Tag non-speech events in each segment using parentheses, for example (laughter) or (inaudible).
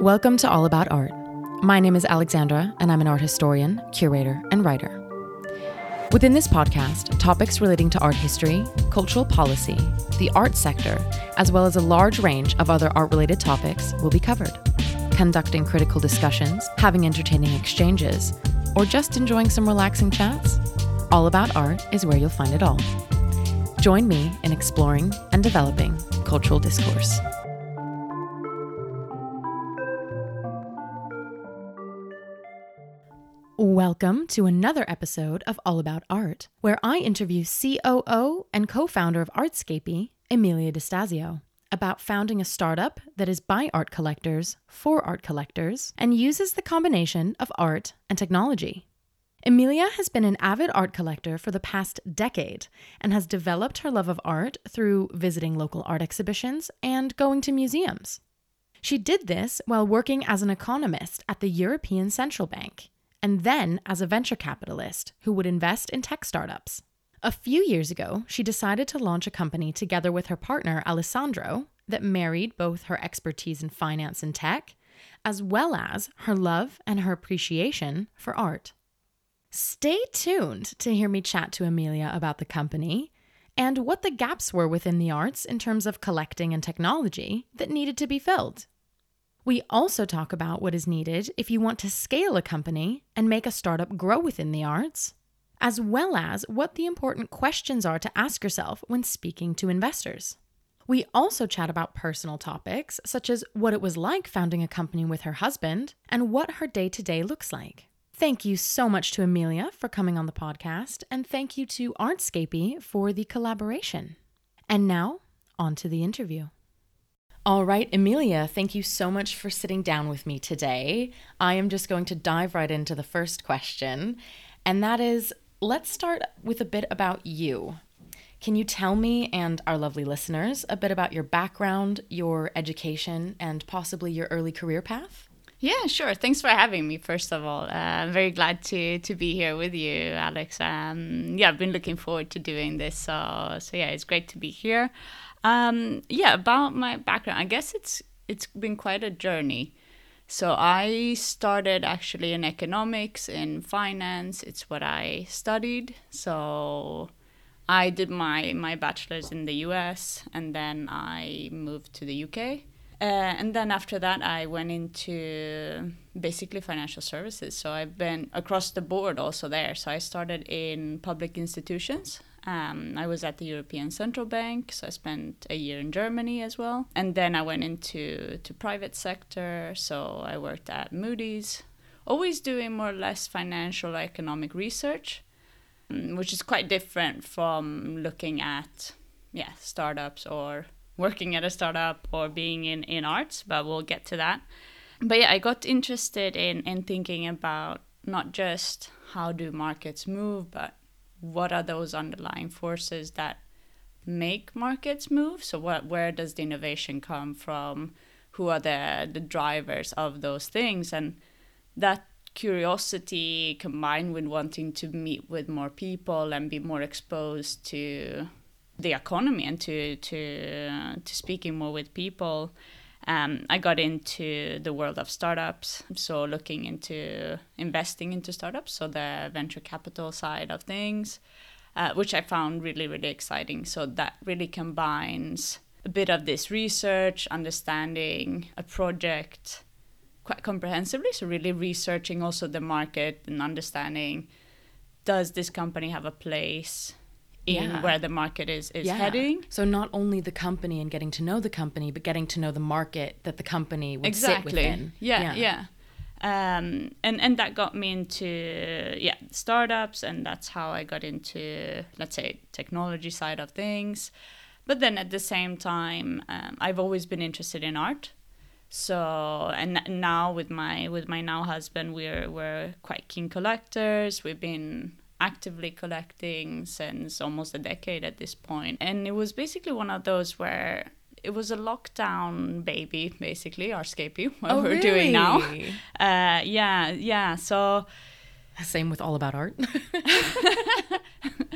Welcome to All About Art. My name is Alexandra, and I'm an art historian, curator, and writer. Within this podcast, topics relating to art history, cultural policy, the art sector, as well as a large range of other art related topics will be covered. Conducting critical discussions, having entertaining exchanges, or just enjoying some relaxing chats, All About Art is where you'll find it all. Join me in exploring and developing cultural discourse. Welcome to another episode of All About Art, where I interview COO and co founder of Artscapy, Emilia DeStasio, about founding a startup that is by art collectors for art collectors and uses the combination of art and technology. Emilia has been an avid art collector for the past decade and has developed her love of art through visiting local art exhibitions and going to museums. She did this while working as an economist at the European Central Bank and then as a venture capitalist who would invest in tech startups. A few years ago, she decided to launch a company together with her partner, Alessandro, that married both her expertise in finance and tech, as well as her love and her appreciation for art. Stay tuned to hear me chat to Amelia about the company and what the gaps were within the arts in terms of collecting and technology that needed to be filled. We also talk about what is needed if you want to scale a company and make a startup grow within the arts, as well as what the important questions are to ask yourself when speaking to investors. We also chat about personal topics, such as what it was like founding a company with her husband and what her day to day looks like. Thank you so much to Amelia for coming on the podcast, and thank you to Artscapy for the collaboration. And now, on to the interview. All right, Emilia, thank you so much for sitting down with me today. I am just going to dive right into the first question, and that is let's start with a bit about you. Can you tell me and our lovely listeners a bit about your background, your education, and possibly your early career path? Yeah, sure. Thanks for having me. First of all, uh, I'm very glad to to be here with you, Alex. Um, yeah, I've been looking forward to doing this. So, so yeah, it's great to be here. Um, yeah, about my background, I guess it's it's been quite a journey. So I started actually in economics, in finance. It's what I studied. So I did my my bachelor's in the U.S. and then I moved to the U.K. Uh, and then after that, I went into basically financial services. So I've been across the board also there. So I started in public institutions um, I was at the European Central Bank, so I spent a year in Germany as well, and then I went into to private sector. So I worked at Moody's, always doing more or less financial economic research, um, which is quite different from looking at yeah startups or working at a startup or being in in arts. But we'll get to that. But yeah, I got interested in in thinking about not just how do markets move, but what are those underlying forces that make markets move? So what where does the innovation come from? Who are the the drivers of those things? And that curiosity combined with wanting to meet with more people and be more exposed to the economy and to to to speaking more with people um, I got into the world of startups, so looking into investing into startups, so the venture capital side of things, uh, which I found really, really exciting. So that really combines a bit of this research, understanding a project quite comprehensively. So, really researching also the market and understanding does this company have a place in yeah. where the market is is yeah. heading. So not only the company and getting to know the company, but getting to know the market that the company would exactly. sit within. Yeah, yeah. yeah. Um, and and that got me into yeah startups, and that's how I got into let's say technology side of things. But then at the same time, um, I've always been interested in art. So and now with my with my now husband, we're we're quite keen collectors. We've been actively collecting since almost a decade at this point. And it was basically one of those where it was a lockdown baby, basically, Artscapy, (laughs) what oh, we're really? doing now. Uh, yeah, yeah. So Same with All About Art. (laughs)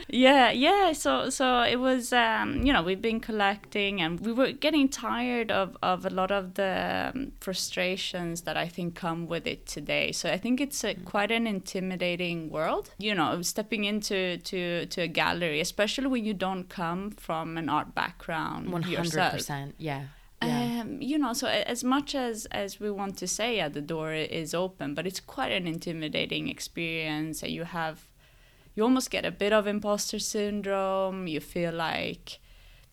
yeah yeah so so it was um, you know we've been collecting and we were getting tired of, of a lot of the um, frustrations that i think come with it today so i think it's a, quite an intimidating world you know stepping into to to a gallery especially when you don't come from an art background 100%. yourself. Yeah. Yeah. Um, you know, so as much as as we want to say, yeah, the door is open, but it's quite an intimidating experience, and you have, you almost get a bit of imposter syndrome. You feel like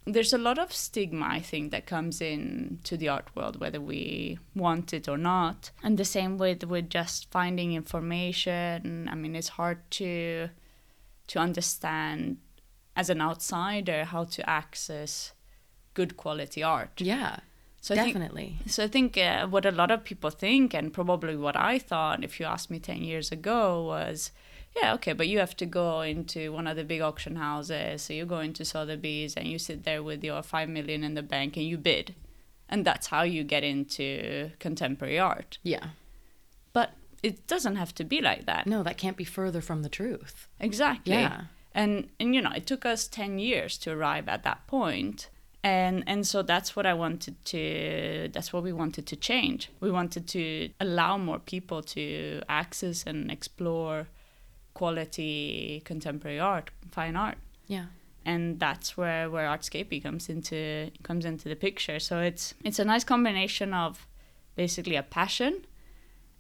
there's a lot of stigma, I think, that comes in to the art world, whether we want it or not. And the same with with just finding information. I mean, it's hard to to understand as an outsider how to access good quality art. yeah. So I think- definitely. so I think uh, what a lot of people think, and probably what I thought, if you asked me ten years ago, was, yeah, okay, but you have to go into one of the big auction houses, so you go into Sotheby's and you sit there with your five million in the bank and you bid, and that's how you get into contemporary art. yeah. But it doesn't have to be like that. No, that can't be further from the truth. Exactly. Yeah. And and you know, it took us 10 years to arrive at that point. And and so that's what I wanted to that's what we wanted to change. We wanted to allow more people to access and explore quality contemporary art, fine art. Yeah. And that's where where Artscapy comes into comes into the picture. So it's it's a nice combination of basically a passion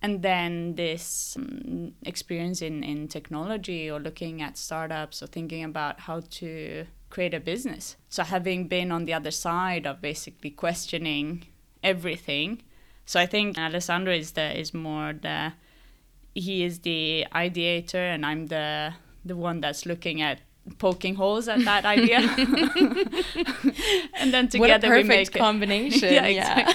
and then this um, experience in, in technology or looking at startups or thinking about how to create a business so having been on the other side of basically questioning everything so i think alessandro is the is more the he is the ideator and i'm the the one that's looking at poking holes at that idea (laughs) (laughs) and then what a together we perfect make (laughs) combination. Yeah, yeah.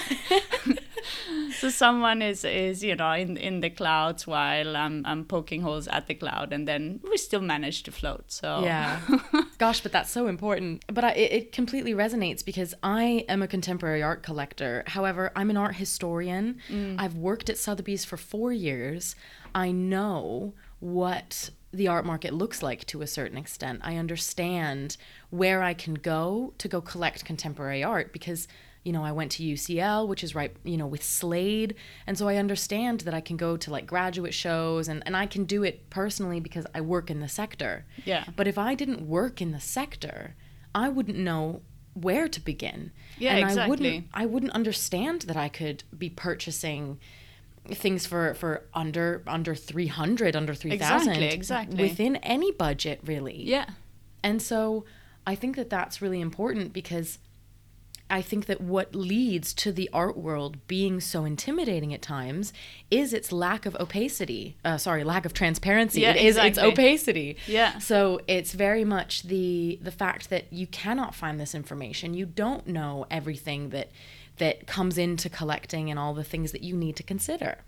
So someone is is you know in in the clouds while I'm I'm poking holes at the cloud, and then we still manage to float. So Yeah. (laughs) Gosh, but that's so important. But I, it, it completely resonates because I am a contemporary art collector. However, I'm an art historian. Mm. I've worked at Sotheby's for four years. I know what the art market looks like to a certain extent. I understand where I can go to go collect contemporary art because you know, I went to UCL, which is right, you know, with Slade. And so I understand that I can go to like graduate shows and, and I can do it personally because I work in the sector. Yeah. But if I didn't work in the sector, I wouldn't know where to begin. Yeah, and I exactly. wouldn't I wouldn't understand that I could be purchasing things for for under under 300 under 3000 Exactly, exactly. within any budget really yeah, and so I think that that's really important because I think that what leads to the art world being so intimidating at times is its lack of opacity. Uh, sorry, lack of transparency. Yeah, it is its opacity. Yeah. So it's very much the the fact that you cannot find this information. You don't know everything that that comes into collecting and all the things that you need to consider.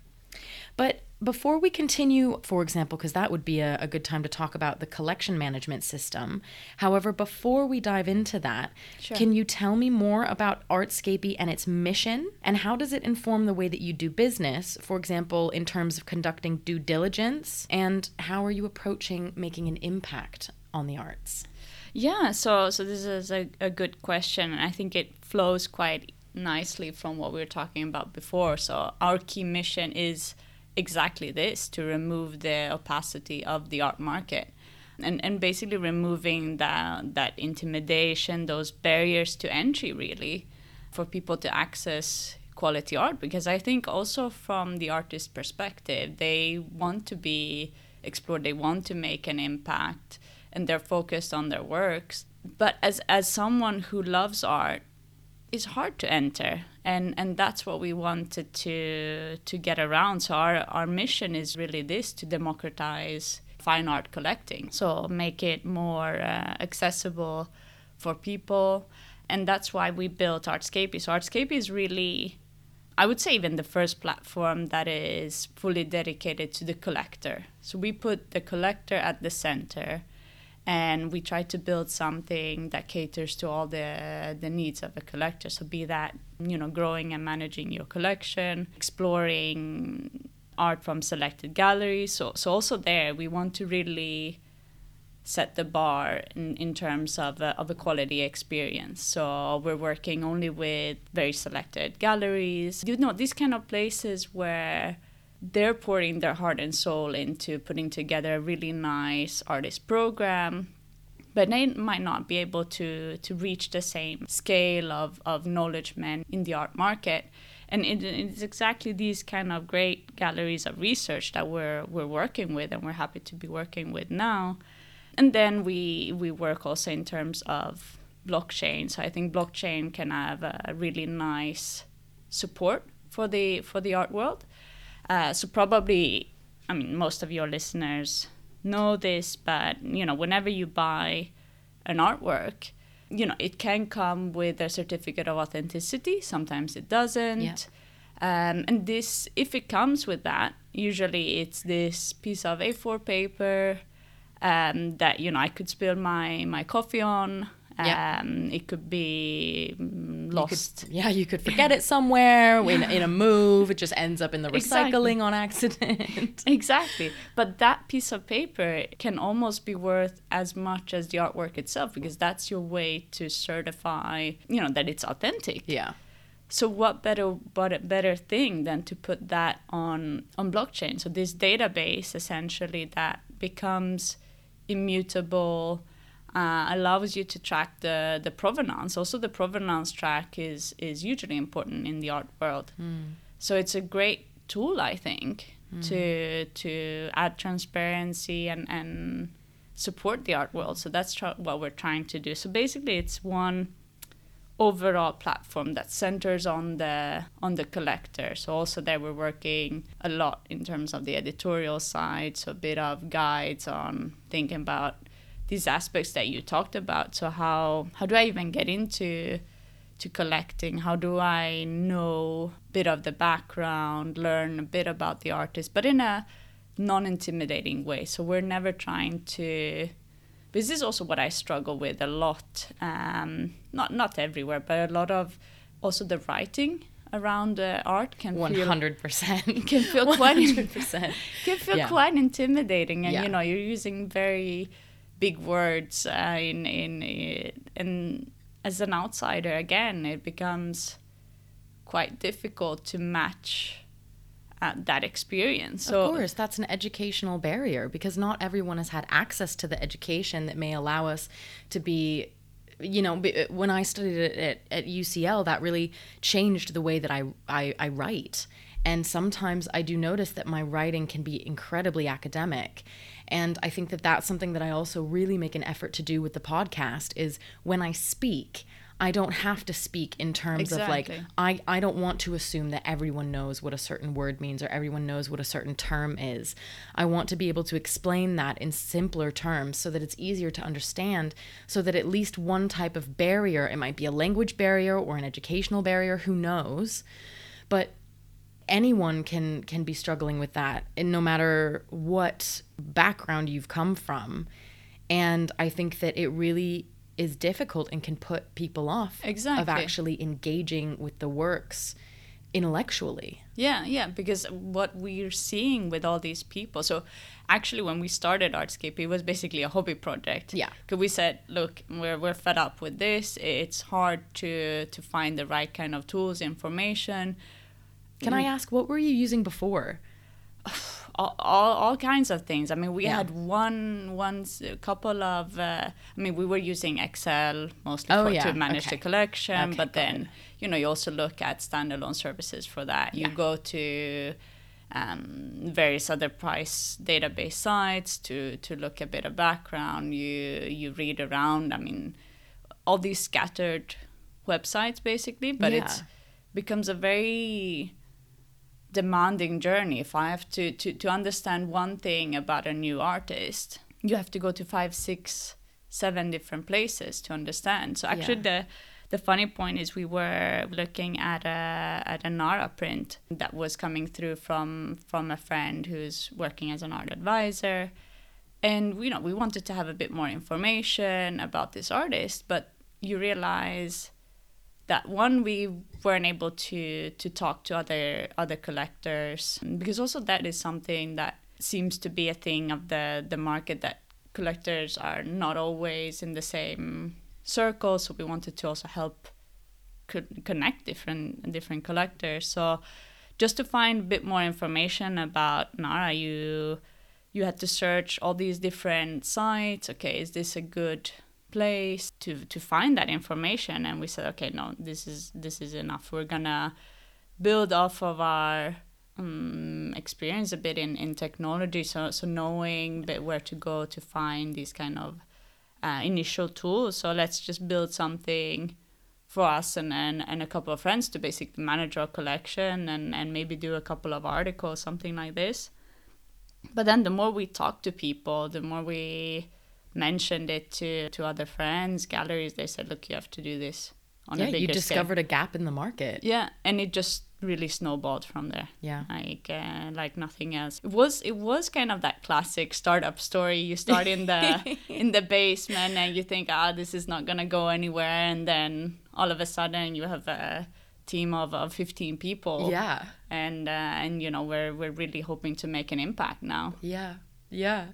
But before we continue, for example, because that would be a, a good time to talk about the collection management system. However, before we dive into that, Sure. can you tell me more about Artscapy and its mission? And how does it inform the way that you do business? For example, in terms of conducting due diligence? And how are you approaching making an impact on the arts? yeah. So so this is a, a good question, and I think it flows quite nicely from what we were talking about before. So our key mission is exactly this: to remove the opacity of the art market. and and basically removing that that intimidation, those barriers to entry, really, for people to access quality art. Because I think also from the artist perspective, they want to be explored, they want to make an impact, and they're focused on their works. But as as someone who loves art, it's hard to enter and and that's what we wanted to to get around. So our our mission is really this to democratize fine art collecting. So make it more uh, accessible for people. And that's why we built artscape. So artscape is really i would say even the first platform that is fully dedicated to the collector. So we put the collector at the center and we try to build something that caters to all the the needs of a collector so be that you know growing and managing your collection exploring art from selected galleries. So, so also there, we want to really set the bar in, in terms of a, of a quality experience. So we're working only with very selected galleries. You know, these kind of places where they're pouring their heart and soul into putting together a really nice artist program but they might not be able to to reach the same scale of of knowledge men in the art market. And it, it's exactly these kind of great galleries of research that we're we're working with and we're happy to be working with now. And then we we work also in terms of blockchain. So i think blockchain can have a really nice support for the for the art world uh, so probably i mean most of your listeners know this but you know whenever you buy an artwork you know it can come with a certificate of authenticity. Sometimes it doesn't. Yeah. um, and this if it comes with that usually it's this piece of a4 paper um, that you know i could spill my my coffee on yeah. Um, it could be mm, lost. You could, (laughs) yeah, you could forget it somewhere in, in a move. It just ends up in the recycling exactly. on accident. (laughs) exactly. But that piece of paper can almost be worth as much as the artwork itself because that's your way to certify, you know, that it's authentic. Yeah. So what better but better thing than to put that on on blockchain? So this database essentially that becomes immutable uh, allows you to track the the provenance. Also, the provenance track is is hugely important in the art world. Mm. So it's a great tool, I think, mm. to to add transparency and and support the art world. So that's tr- what we're trying to do. So basically, it's one overall platform that centers on the on the collector. So also there we're working a lot in terms of the editorial side, so a bit of guides on thinking about these aspects that you talked about. So how how do I even get into to collecting? How do I know a bit of the background, learn a bit about the artist, but in a non-intimidating way. So we're never trying to. This is also what I struggle with a lot. Um, not not everywhere, but a lot of also the writing around uh, art can 100% feel, (laughs) can feel 100%. quite (laughs) can feel yeah. quite intimidating and yeah. you know you're using very big words uh, in in in as an outsider again it becomes quite difficult to match uh, that experience. So, of course, that's an educational barrier because not everyone has had access to the education that may allow us to be. You know, when I studied at, at UCL, that really changed the way that I, I, I write. And sometimes I do notice that my writing can be incredibly academic. And I think that that's something that I also really make an effort to do with the podcast is when I speak, I don't have to speak in terms exactly. of like I, I don't want to assume that everyone knows what a certain word means or everyone knows what a certain term is. I want to be able to explain that in simpler terms so that it's easier to understand so that at least one type of barrier, it might be a language barrier or an educational barrier, who knows, but anyone can can be struggling with that and no matter what background you've come from. And i think that it really is difficult and can put people off exactly. of actually engaging with the works intellectually. Yeah yeah because what we're seeing with all these people so actually when we started artscape it was basically a hobby project. Yeah. Because we said look we're, we're fed up with this. It's hard to to find the right kind of tools information can I ask what were you using before? (sighs) All, all, all kinds of things. I mean, we yeah. had one once a couple of. Uh, I mean, we were using Excel mostly oh, for, yeah. to manage okay. the collection, okay, but then it. you know you also look at standalone services for that. You go to um, various other price database sites to to look a bit of background. You you read around. I mean, all these scattered websites basically, but it becomes a very demanding journey. If I have to, to, to understand one thing about a new artist, you have to go to five, six, seven different places to understand. So actually yeah. the the funny point is we were looking at a at a Nara print that was coming through from from a friend who's working as an art advisor. And you know, we wanted to have a bit more information about this artist, but you realize that one we weren't able to to talk to other other collectors. Because also that is something that seems to be a thing of the the market that collectors are not always in the same circle. So we wanted to also help co- connect different different collectors. So just to find a bit more information about Nara you you had to search all these different sites. Okay is this a good place to to find that information. And we said okay no this is this is enough. We're gonna build off of our um, experience a bit in, in technology. So so knowing bit where to go to find these kind of uh, initial tools. So let's just build something for us and, and, and a couple of friends to basically manage our collection and, and maybe do a couple of articles something like this. But then the more we talk to people the more we mentioned it to to other friends, galleries. They said, "Look, you have to do this on yeah, a bigger you discovered scale. a gap in the market. Yeah, and it just really snowballed from there. Yeah, like uh, like nothing else. It was it was kind of that classic startup story. You start in the (laughs) in the basement and you think, ah, this is not gonna go anywhere, and then all of a sudden you have a team of, of 15 people yeah and uh, and you know we're we're really hoping to make an impact now yeah yeah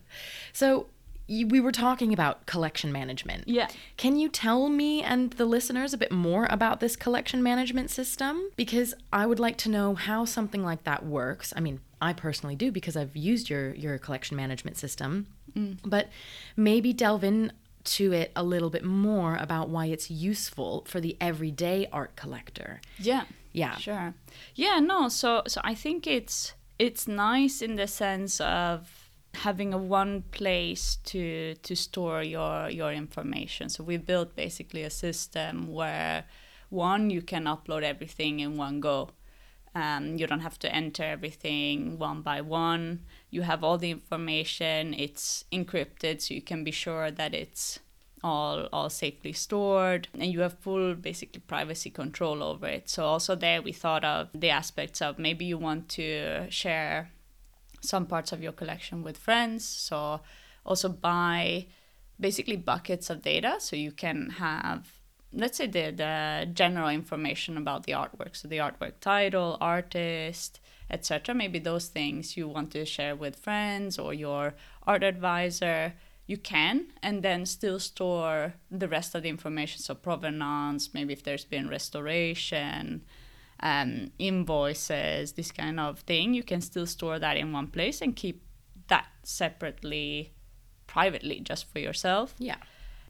so we were talking about collection management. Yeah. Can you tell me and the listeners a bit more about this collection management system? Because I would like to know how something like that works. I mean, I personally do because I've used your your collection management system. Mm. But maybe delve in to it a little bit more about why it's useful for the everyday art collector. Yeah. Yeah. Sure. Yeah, no. So so I think it's it's nice in the sense of having a one place to to store your your information. So we built basically a system where one you can upload everything in one go. Um, you don't have to enter everything one by one. You have all the information. It's encrypted so you can be sure that it's all all safely stored. And you have full basically privacy control over it. So also there we thought of the aspects of maybe you want to share some parts of your collection with friends. So also buy basically buckets of data so you can have let's say the, the general information about the artwork. So the artwork title artist etc maybe those things you want to share with friends or your art advisor you can and then still store the rest of the information. So provenance maybe if there's been restoration um, invoices, this kind of thing, you can still store that in one place and keep that separately, privately, just for yourself. Yeah.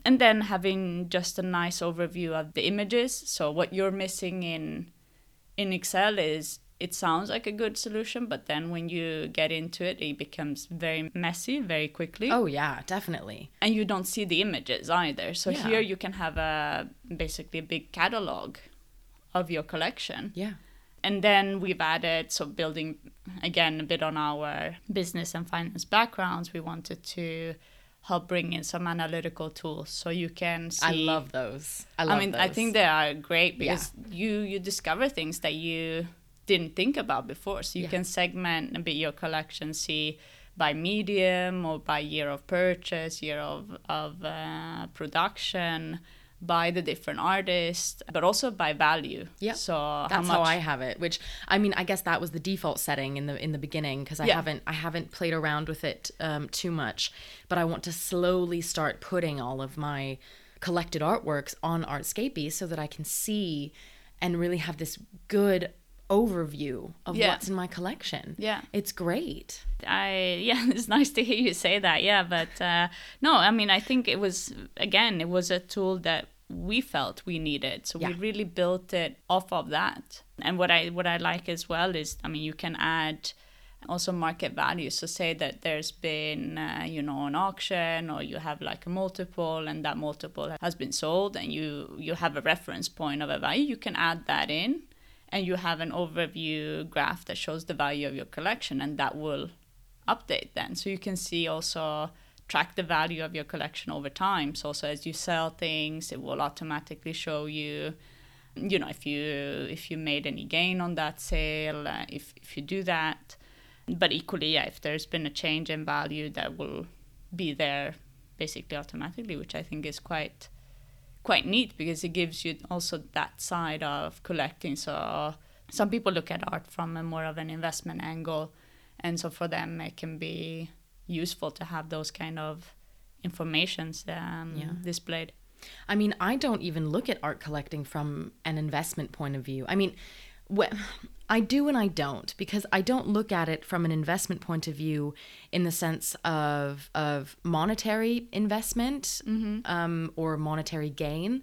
And then having just a nice overview of the images. So what you're missing in in Excel is it sounds like a good solution, but then when you get into it, it becomes very messy very quickly. Oh yeah, definitely. And you don't see the images either. So yeah. here you can have a basically a big catalog of your collection. Yeah. And then we've added, so building again a bit on our business and finance backgrounds, we wanted to help bring in some analytical tools so you can see. I love those. I love those. I mean, those. I think they are great because yeah. you you discover things that you didn't think about before. So you yeah. can segment a bit your collection, see by medium or by year of purchase, year of of uh, production by the different artists, but also by value. Yeah. So that's how, how, I have it. Which I mean, I guess that was the default setting in the in the beginning because I yeah. haven't I haven't played around with it um, too much, but I want to slowly start putting all of my collected artworks on Artscapy so that I can see and really have this good overview of yeah. what's in my collection. Yeah. It's great. I (laughs) yeah, it's nice to hear you say that. Yeah, but uh no, I mean I think it was again, it was a tool that we felt we needed. So yeah. we really built it off of that. And what I what I like as well is I mean you can add also market value so say that there's been uh, you know an auction or you have like a multiple and that multiple has been sold and you you have a reference point of a value you can add that in and you have an overview graph that shows the value of your collection and that will update then so you can see also track the value of your collection over time. So also as you sell things, it will automatically show you, you know, if you if you made any gain on that sale, uh, if if you do that. But equally, yeah, if there's been a change in value, that will be there basically automatically, which I think is quite quite neat because it gives you also that side of collecting. So some people look at art from a more of an investment angle, and so for them it can be useful to have those kind of informations um, Yeah. displayed. I mean, I don't even look at art collecting from an investment point of view. I mean, wh- I do and I don't because I don't look at it from an investment point of view in the sense of of monetary investment um, or monetary gain.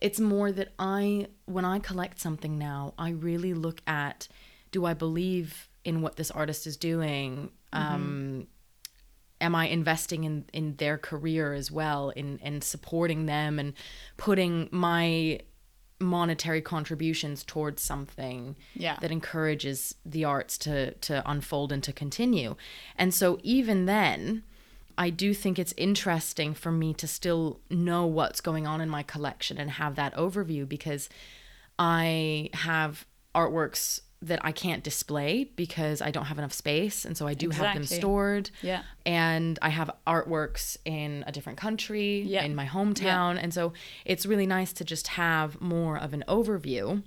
It's more that I, when I collect something now, I really look at do I believe in what this artist is doing? Um, am I investing in in their career as well in in supporting them and putting my monetary contributions towards something Yeah. that encourages the arts to to unfold and to continue. And so even then I do think it's interesting for me to still know what's going on in my collection and have that overview because I have artworks that I can't display because I don't have enough space and so I do have them stored Yeah. and I have artworks in a different country, Yeah. in my hometown, and so it's really nice to just have more of an overview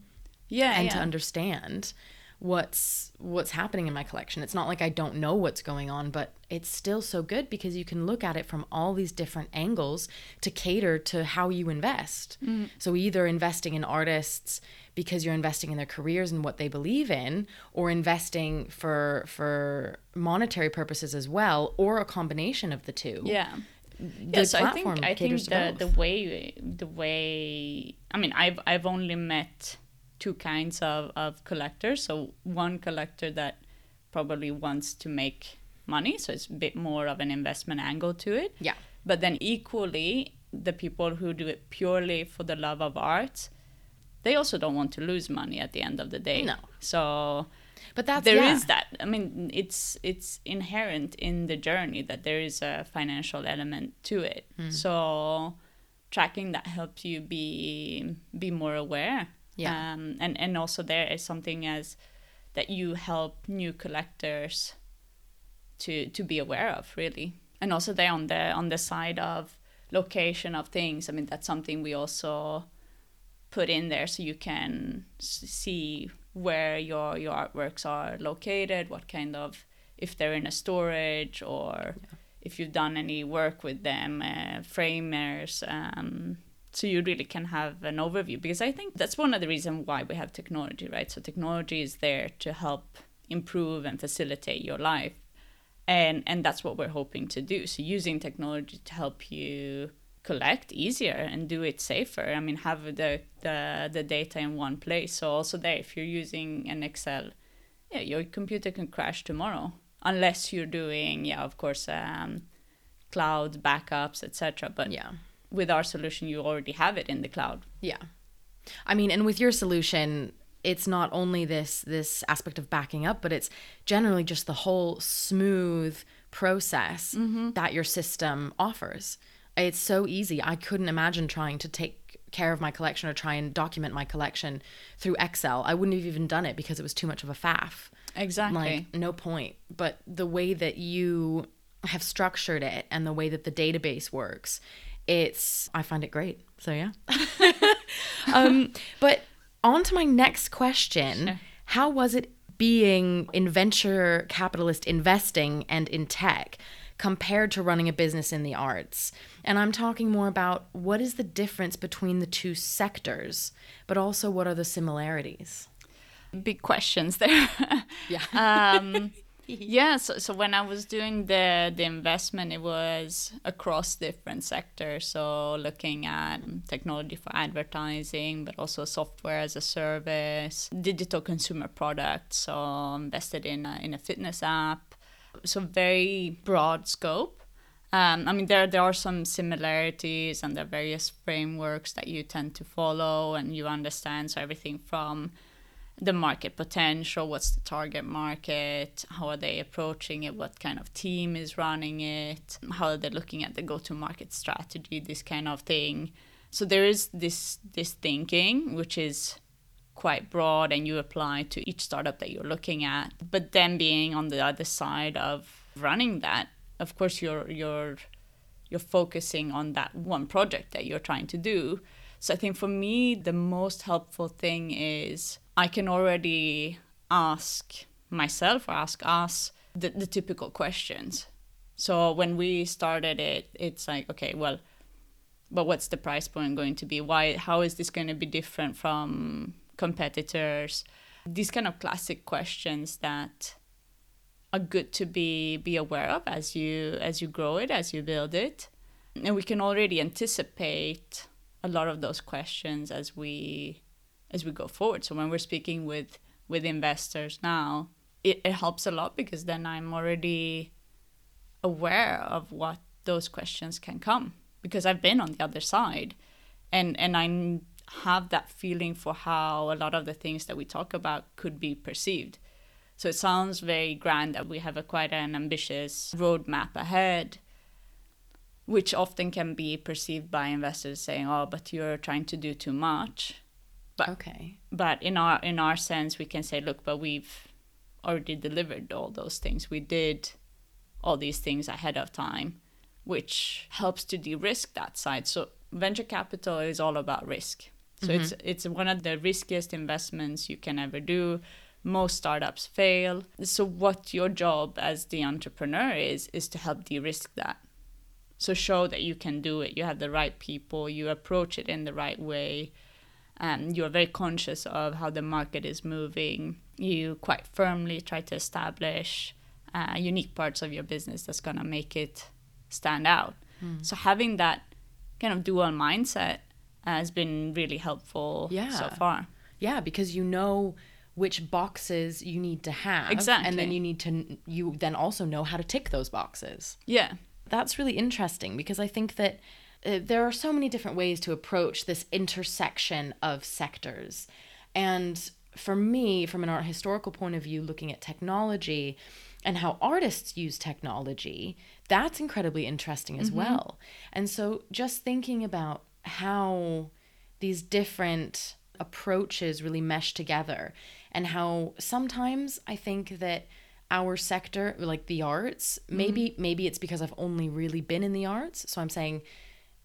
Yeah. and yeah. to understand what's what's happening in my collection. It's not like I don't know what's going on, but it's still so good because you can look at it from all these different angles to cater to how you invest. Mm. So either investing in artists because you're investing in their careers and what they believe in or investing for for monetary purposes as well or a combination of the two. Yeah. The yeah, so I think I think the, the way the way I mean I've I've only met two kinds of, of collectors. So one collector that probably wants to make money, so it's a bit more of an investment angle to it. Yeah. But then equally the people who do it purely for the love of art, they also don't want to lose money at the end of the day. No. So But that's there is yeah. that i mean it's it's inherent in the journey that there is a financial element to it Hmm. so tracking that helps you be be more aware Yeah. um, and and also there is something as that you help new collectors to to be aware of really and also there on the on the side of location of things i mean that's something we also put in there so you can see where your your artworks are located what kind of if they're in a storage or if you've done any work with them uh, framers um, so you really can have an overview. Because i think that's one of the reasons why we have technology right? So technology is there to help improve and facilitate your life. And and that's what we're hoping to do. So using technology to help you collect easier and do it safer i mean have the the, the data in one place so also there if you're using an excel yeah your computer can crash tomorrow unless you're doing yeah of course um, cloud backups etc but Yeah. with our solution you already have it in the cloud Yeah. I mean, and with your solution, it's not only this this aspect of backing up, but it's generally just the whole smooth process that your system offers. It's so easy. I couldn't imagine trying to take care of my collection or try and document my collection through Excel. I wouldn't have even done it because it was too much of a faff. exactly Like, no point. But the way that you have structured it and the way that the database works, it's, I find it great. So, yeah. (laughs) um, but on to my next question Sure. How was it being in venture capitalist investing and in tech? Compared to running a business in the arts. And I'm talking more about what is the difference between the two sectors, but also what are the similarities? big questions there (laughs) Yeah. (laughs) um, yeah so, so when i was doing the the investment it was across different sectors so looking at technology for advertising but also software as a service digital consumer products so invested in a, in a fitness app so very broad scope um, I mean, there there are some similarities and there are various frameworks that you tend to follow and you understand. So everything from the market potential, what's the target market, how are they approaching it, what kind of team is running it, how are they looking at the go-to-market strategy, this kind of thing. So there is this this thinking which is quite broad and you apply to each startup that you're looking at. But then being on the other side of running that, of course you're you're you're focusing on that one project that you're trying to do. So I think for me, the most helpful thing is I can already ask myself or ask us the, the typical questions. So when we started it, it's like, okay, well, but what's the price point going to be? Why? How is this going to be different from competitors? These kind of classic questions that are good to be be aware of as you as you grow it, as you build it, and we can already anticipate a lot of those questions as we as we go forward. So when we're speaking with with investors now, it, it helps a lot because then I'm already aware of what those questions can come because I've been on the other side and and I have that feeling for how a lot of the things that we talk about could be perceived. So it sounds very grand that we have a quite an ambitious roadmap ahead, which often can be perceived by investors saying, "Oh, but you're trying to do too much." But okay. But in our in our sense, we can say, "Look, but we've already delivered all those things. We did all these things ahead of time." which helps to de-risk that side. So venture capital is all about risk. So mm-hmm. it's it's one of the riskiest investments you can ever do. Most startups fail. So what your job as the entrepreneur is is to help de-risk that. So show that you can do it. You have the right people. You approach it in the right way. Um, you are very conscious of how the market is moving. You quite firmly try to establish uh, unique parts of your business that's gonna make it stand out. Mm. So having that kind of dual mindset has been really helpful yeah. so far. Yeah, because you know which boxes you need to have exactly and then you need to you then also know how to tick those boxes yeah that's really interesting because i think that uh, there are so many different ways to approach this intersection of sectors and for me from an art historical point of view looking at technology and how artists use technology that's incredibly interesting as mm-hmm. well. And so just thinking about how these different approaches really mesh together and how sometimes I think that our sector like the arts mm-hmm. maybe maybe it's because I've only really been in the arts so I'm saying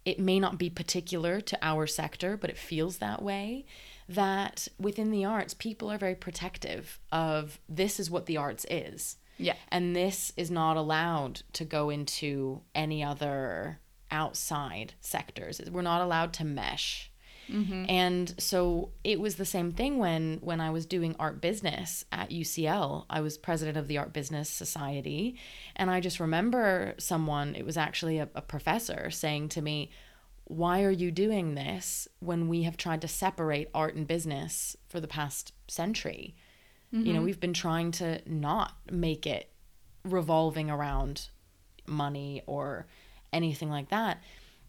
it may not be particular to our sector but it feels that way that within the arts people are very protective of this is what the arts is yeah. And this is not allowed to go into any other outside sectors. We're not allowed to mesh. Mm-hmm. And so it was the same thing when when I was doing art business at UCL. I was president of the Art Business Society, and I just remember someone. It was actually a, a professor saying to me, "Why are you doing this when we have tried to separate art and business for the past century?" Mm-hmm. You know, mm-hmm. we've been trying to not make it revolving around money or anything like that.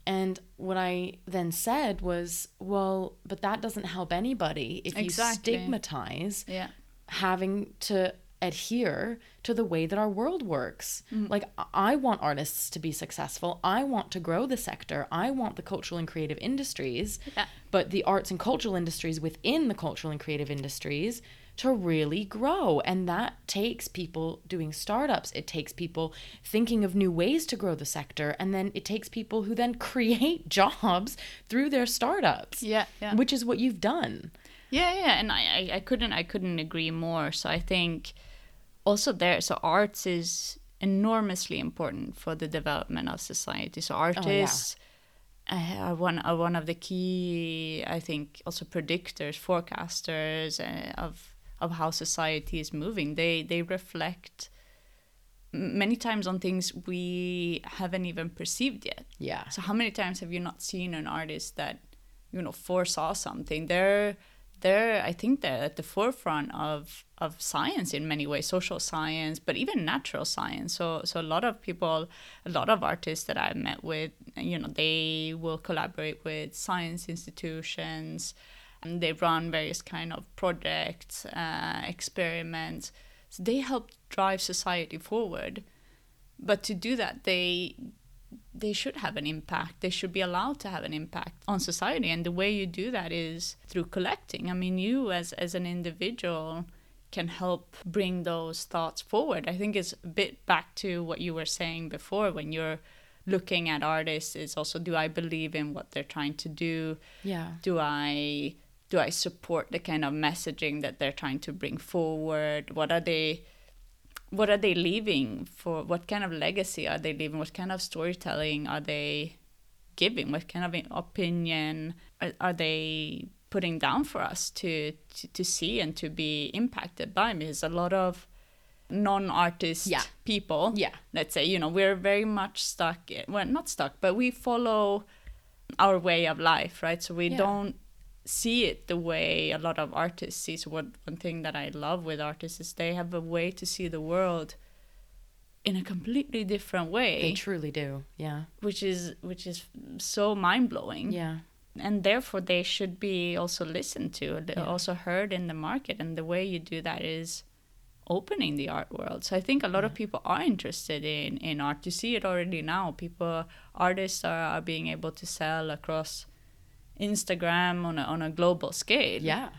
And what I then said was, well, but that doesn't help anybody if exactly. you stigmatize yeah. having to adhere to the way that our world works. Mm. Like, I want artists to be successful. I want to grow the sector. I want the cultural and creative industries. Yeah. But the arts and cultural industries within the cultural and creative industries to really grow. And that takes people doing startups. It takes people thinking of new ways to grow the sector. And then it takes people who then create (laughs) jobs through their startups. Yeah. yeah. Which is what you've done. Yeah, yeah. And I, I couldn't I couldn't agree more. So I think also there so arts is enormously important for the development of society. So artists oh, yeah uh, one uh, one of the key, I think, also predictors, forecasters uh, of of how society is moving. They they reflect many times on things we haven't even perceived yet. Yeah. So how many times have you not seen an artist that you know foresaw something? They're they're I think they're at the forefront of of science in many ways, social science, but even natural science. So so a lot of people, a lot of artists that I've met with, you know, they will collaborate with science institutions and they run various kind of projects, uh, experiments. So they help drive society forward. But to do that, they they should have an impact. They should be allowed to have an impact on society. And the way you do that is through collecting. I mean, you as as an individual can help bring those thoughts forward. I think it's a bit back to what you were saying before when you're looking at artists is also do I believe in what they're trying to do? Yeah. Do I do I support the kind of messaging that they're trying to bring forward? What are they what are they leaving for what kind of legacy are they leaving? What kind of storytelling are they giving? What kind of opinion are, are they putting down for us to, to to see and to be impacted by? Because a lot of non-artist Yeah. people Yeah. let's say you know we're very much stuck well not stuck but we follow our way of life right so we Yeah. don't see it the way a lot of artists see so what one thing that i love with artists is they have a way to see the world in a completely different way They truly do. Yeah. which is which is so mind-blowing Yeah. and therefore they should be also listened to Yeah. also heard in the market and the way you do that is opening the art world so i think a lot of people are interested in in art you see it already now people artists are, are being able to sell across instagram on a, on a global scale. Yeah.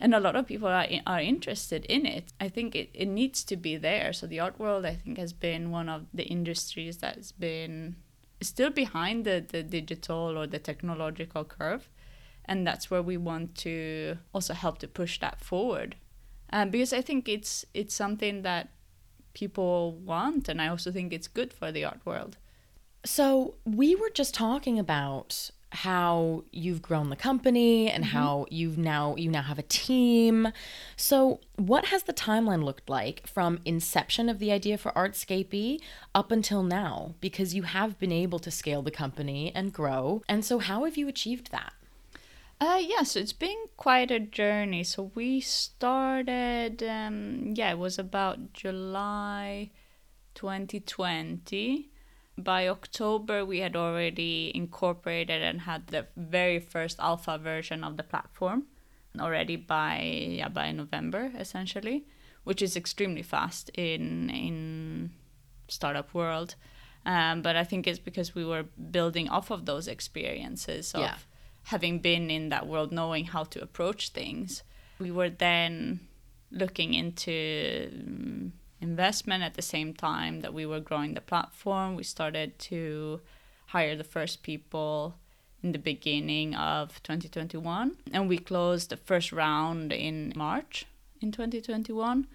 and a lot of people are, are interested in it. I think it, it needs to be there. So the art world i think has been one of the industries that's been still behind the, the digital or the technological curve. And that's where we want to also help to push that forward. Um, because i think it's it's something that people want and i also think it's good for the art world. So we were just talking about how you've grown the company and how you've now you now have a team. So what has the timeline looked like from inception of the idea for Artscapy up until now? Because you have been able to scale the company and grow. And so how have you achieved that? Uh, yeah, so it's been quite a journey. So we started, um, yeah, it was about July 2020. By October, we had already incorporated and had the very first alpha version of the platform already by yeah by November essentially, which is extremely fast in in startup world. Um, but I think it's because we were building off of those experiences of Yeah. having been in that world, knowing how to approach things. We were then looking into um, investment at the same time that we were growing the platform. We started to hire the first people in the beginning of 2021, and we closed the first round in March in 2021,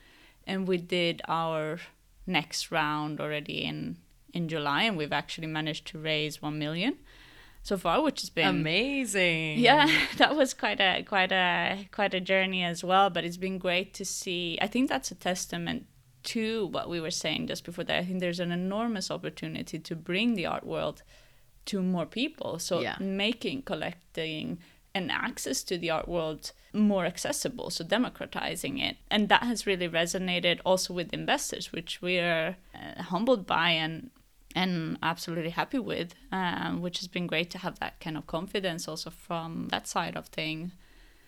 and we did our next round already in in July, and we've actually managed to raise one million so far, which has been Amazing. (laughs) yeah that was quite a quite a quite a journey as well but it's been great to see i think that's a testament to what we were saying just before that i think there's an enormous opportunity to bring the art world to more people so Yeah. making collecting and access to the art world more accessible so democratizing it and that has really resonated also with investors which we are uh, humbled by and and absolutely happy with, um, which has been great to have that kind of confidence also from that side of things.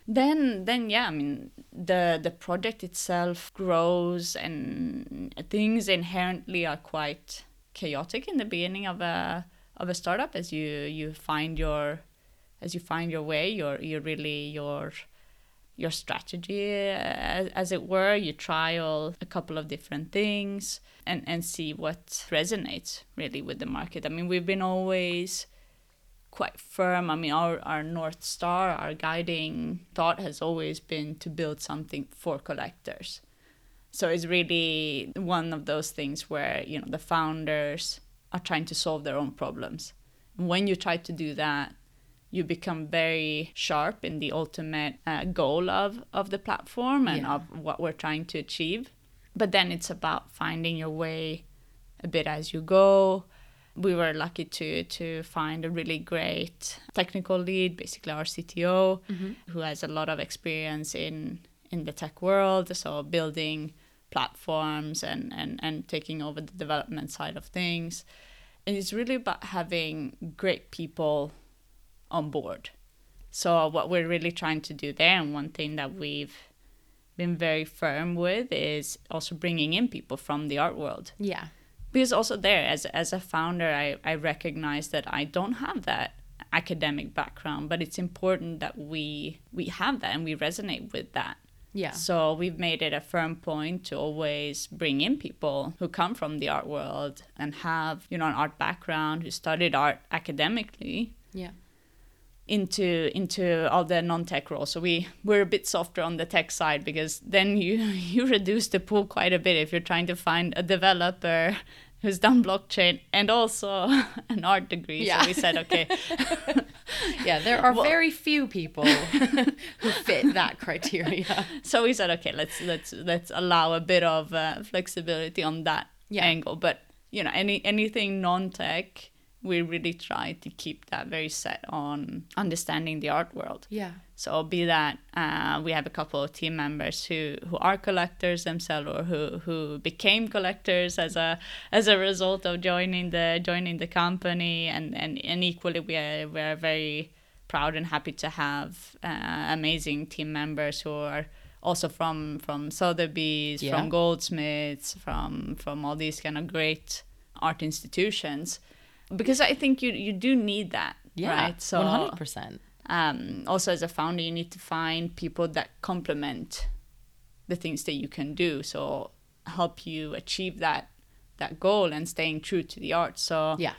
Then, then yeah, I mean the the project itself grows, and things inherently are quite chaotic in the beginning of a of a startup as you you find your as you find your way, your you really your your strategy uh, as, as it were. You trial a couple of different things and and see what resonates really with the market. I mean we've been always quite firm i mean our our north star our guiding thought has always been to build something for collectors so it's really one of those things where you know the founders are trying to solve their own problems and when you try to do that you become very sharp in the ultimate uh, goal of, of the platform and Yeah. of what we're trying to achieve. But then it's about finding your way a bit as you go. We were lucky to to find a really great technical lead, basically our CTO, mm-hmm. who has a lot of experience in in the tech world, so building platforms and, and, and taking over the development side of things. And it's really about having great people on board. So what we're really trying to do there, and one thing that we've been very firm with, is also bringing in people from the art world. Yeah. Because also there, as as a founder, I I recognize that I don't have that academic background, but it's important that we we have that and we resonate with that. Yeah. So we've made it a firm point to always bring in people who come from the art world and have, you know, an art background, who studied art academically Yeah. Into into all the non-tech roles. So we we're a bit softer on the tech side because then (laughs) you you reduce the pool quite a bit if you're trying to find a developer who's done blockchain and also (laughs) an art degree. Yeah. So we said, okay, (laughs) Yeah, there are Well- very few people who fit that criteria. so we said, okay, let's let's let's allow a bit of uh, flexibility on that Yeah. angle. But you know, any anything non-tech, we really try to keep that very set on understanding the art world. Yeah. So be that uh, we have a couple of team members who, who are collectors themselves or who, who became collectors as a as a result of joining the joining the company and, and, and equally we are we are very proud and happy to have uh, amazing team members who are also from from Sotheby's, Yeah. from Goldsmiths, from from all these kind of great art institutions. Because I think you you do need that. Yeah. Right. So one hundred percent. um, also as a founder you need to find people that complement the things that you can do so help you achieve that that goal and staying true to the art so Yeah.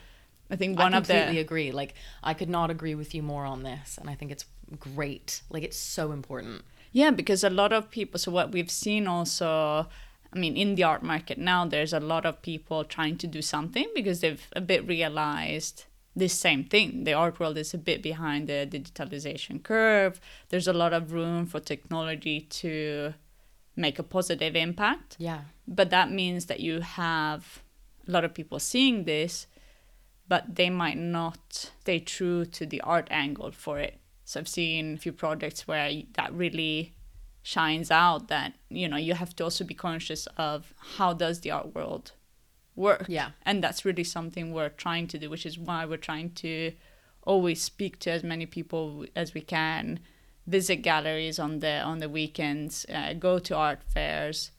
i think I one of completely the agree. Like I could not agree with you more on this, and I think it's great. Like it's so important. yeah because a lot of people so what we've seen also i mean in the art market now there's a lot of people trying to do something because they've a bit realized this same thing. The art world is a bit behind the digitalization curve. There's a lot of room for technology to make a positive impact. Yeah. but that means that you have a lot of people seeing this but they might not stay true to the art angle for it. So i've seen a few projects where that really shines out that you know you have to also be conscious of how does the art world work. Yeah. and that's really something we're trying to do which is why we're trying to always speak to as many people as we can visit galleries on the on the weekends uh, go to art fairs.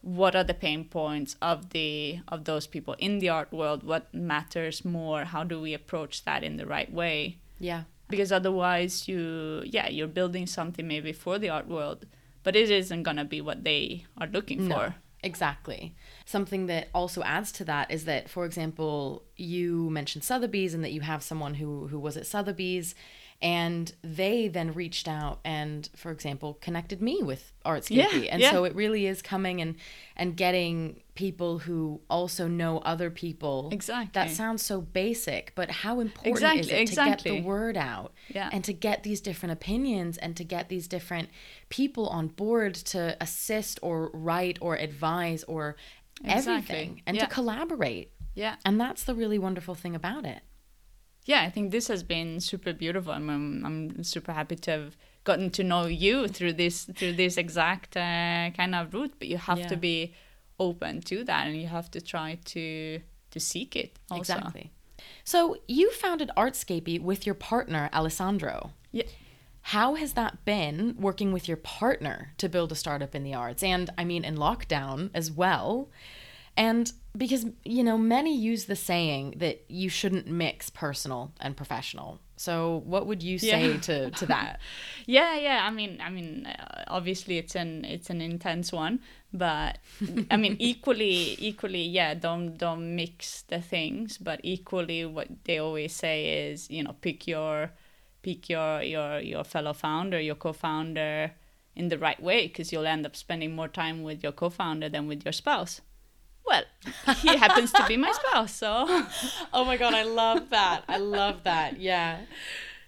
What are the pain points of the of those people in the art world? What matters more? How do we approach that in the right way? Yeah. Because otherwise you yeah you're building something maybe for the art world but it isn't going to be what they are looking No, for exactly. Something that also adds to that is that, for example, you mentioned Sotheby's and that you have someone who who was at Sotheby's, and they then reached out and, for example, connected me with Artscapy, Yeah, and yeah. so it really is coming and and getting people who also know other people. Exactly. That sounds so basic, but how important is Exactly, it to get the word out Yeah. and to get these different opinions and to get these different people on board to assist or write or advise or Exactly, everything and yeah. to collaborate. yeah And that's the really wonderful thing about it. yeah i think this has been super beautiful i'm, I'm, I'm super happy to have gotten to know you through this through this exact uh, kind of route but you have to be open to that and you have to try to to seek it also. Exactly. So you founded Artscapy with your partner Alessandro. yeah How has that been working with your partner to build a startup in the arts? And I mean, in lockdown as well. And because, you know, many use the saying that you shouldn't mix personal and professional. So, what would you say Yeah. to, to that? (laughs) yeah yeah i mean i mean uh, obviously it's an it's an intense one but i mean (laughs) equally equally yeah don't don't mix the things but equally what they always say is you know pick your pick your your your fellow founder your co-founder in the right way because you'll end up spending more time with your co-founder than with your spouse well he happens to be my spouse so (laughs) oh my God, I love that. I love that. Yeah.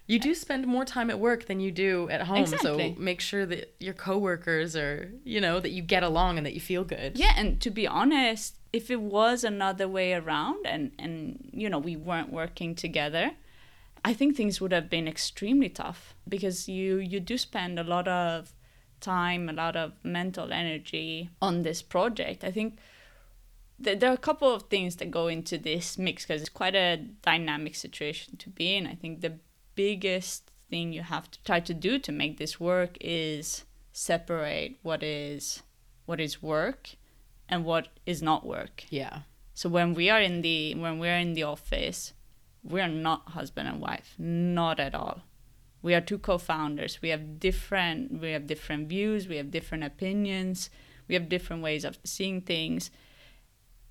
You do spend more time at work than you do at home. Exactly. So, make sure that your coworkers are, you know, that you get along and that you feel good. Yeah, and to be honest, if it was another way around and and you know, we weren't working together, I think things would have been extremely tough because you you do spend a lot of time, a lot of mental energy on this project. I think th- there are a couple of things that go into this mix because it's quite a dynamic situation to be in. I think the biggest thing you have to try to do to make this work is separate what is what is work and what is not work. Yeah. So when we are in the when we're in the office, we're not husband and wife, not at all. we are two co-founders we have different we have different views we have different opinions we have different ways of seeing things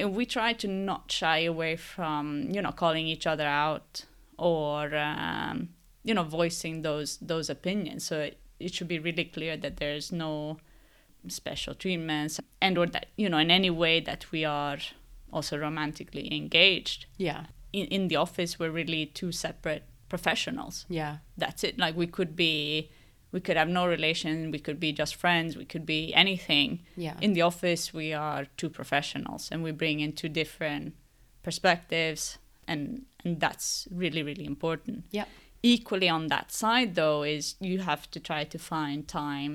we try to not shy away from you know calling each other out or um, you know voicing those those opinions so it, it should be really clear that there's no special treatments and or that you know in any way that we are also romantically engaged Yeah. in, in the office we're really two separate professionals Yeah. that's it like we could be we could have no relation. We could be just friends. We could be anything. Yeah. in the office we are two professionals and we bring in two different perspectives and and that's really really important. Yeah. Equally on that side though is you have to try to find time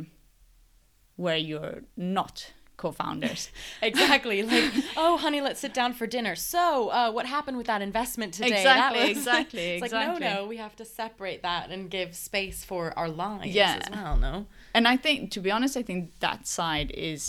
where you're not co-founders (laughs) (laughs) Exactly. Like, oh, honey, let's sit down for dinner. So, uh, what happened with that investment today? Exactly, was- exactly, it's exactly. like, no, no, we have to separate that and give space for our lives Yeah. as well, no? and i think to be honest i think that side is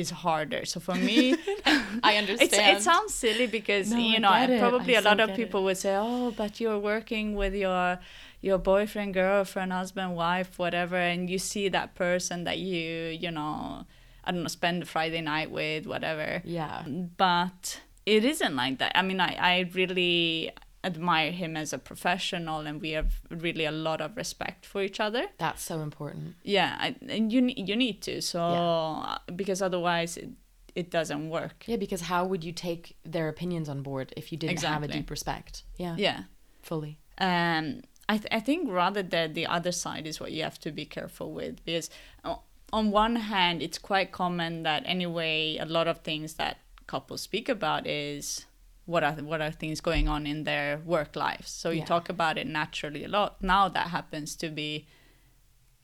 is harder so for me (laughs) I understand. it sounds silly because No, you know it. probably a lot of people would say, "Oh, but you're working with your your boyfriend, girlfriend, husband, wife, whatever, and you see that person that you you know I don't know spend a Friday night with, whatever." Yeah. But it isn't like that. I mean, I I really admire him as a professional, and we have really a lot of respect for each other. That's so important. Yeah, I, and you you need to so Yeah. because otherwise it it doesn't work. Yeah, because how would you take their opinions on board if you didn't have a deep respect? Yeah. Yeah. Fully. um, I, th- I think rather that the other side is what you have to be careful with because o- on one hand it's quite common that anyway a lot of things that couples speak about is what are what are things going on in their work lives so you Yeah. talk about it naturally a lot now that happens to be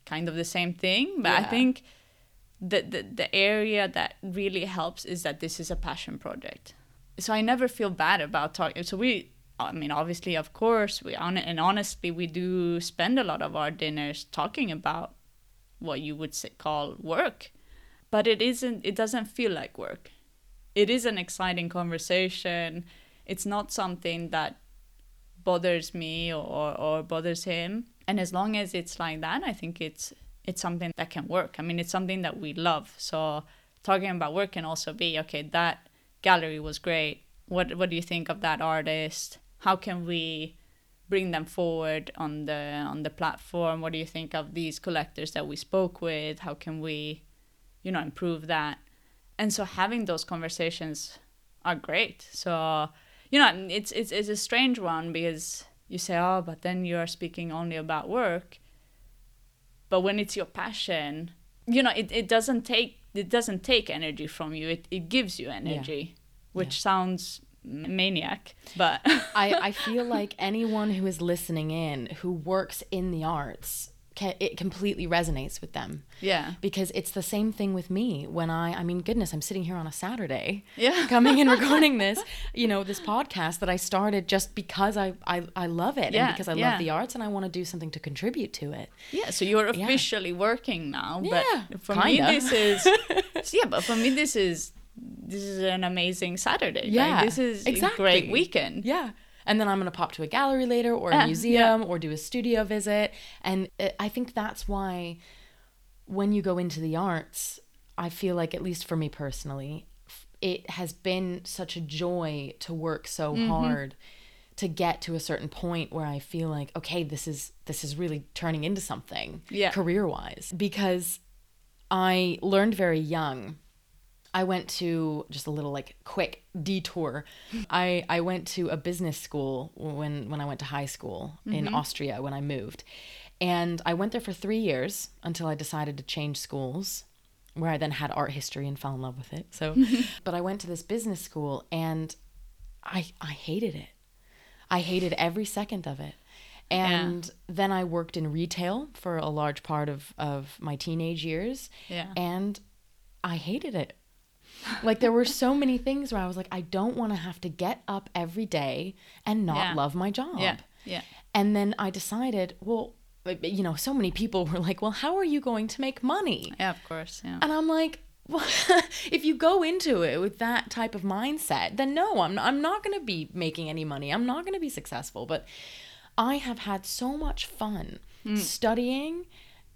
kind of the same thing but i think the, the the area that really helps is that this is a passion project so I never feel bad about talking. So we, I mean, obviously, of course, we on and honestly, we do spend a lot of our dinners talking about what you would say, call work, but it isn't. It doesn't feel like work. It is an exciting conversation. It's not something that bothers me or or bothers him. And as long as it's like that, I think it's it's something that can work. I mean, it's something that we love. So talking about work can also be okay. That gallery was great. What what do you think of that artist? How can we bring them forward on the on the platform? What do you think of these collectors that we spoke with? How can we, you know, improve that? And so having those conversations are great. So you know, it's it's it's a strange one because you say, oh, but then you are speaking only about work. But when it's your passion, you know, it, it doesn't take it doesn't take energy from you. It it gives you energy, which sounds m- maniac, but (laughs) I, I feel like anyone who is listening in who works in the arts, it completely resonates with them. yeah, Because it's the same thing with me when I, I mean, goodness, I'm sitting here on a Saturday, Yeah. (laughs) coming and (laughs) recording this, you know, this podcast that I started just because I, I, I love it Yeah, and because I yeah. love the arts and I want to do something to contribute to it. yeah. So you're Yeah. officially working now, Yeah, but for kinda. me this is yeah, but for me this is this is an amazing Saturday. Like, Yeah, this is exactly. a great weekend. Yeah. And then I'm going to pop to a gallery later or a Yeah, yeah. museum or do a studio visit. And uh, I think that's why when you go into the arts, I feel like, at least for me personally, it has been such a joy to work so Mm-hmm. hard to get to a certain point where I feel like, okay, this is this is really turning into something Yeah. career wise. Because I learned very young I went to just a little like quick detour. (laughs) I I went to a business school when when I went to high school in mm-hmm. Austria when I moved. And I went there for 3 years until I decided to change schools where I then had art history and fell in love with it. So (laughs) but I went to this business school and I I hated it. I hated every second of it. And then I worked in retail for a large part of, of my teenage years. Yeah. And I hated it. Like there were so many things where I was like, I don't want to have to get up every day and not Yeah. love my job. Yeah. Yeah. And then I decided, well, you know, so many people were like, well, how are you going to make money? Yeah, of course. Yeah. And I'm like, well, (laughs) if you go into it with that type of mindset, then no, I'm I'm not going to be making any money. I'm not going to be successful. But I have had so much fun hmm. studying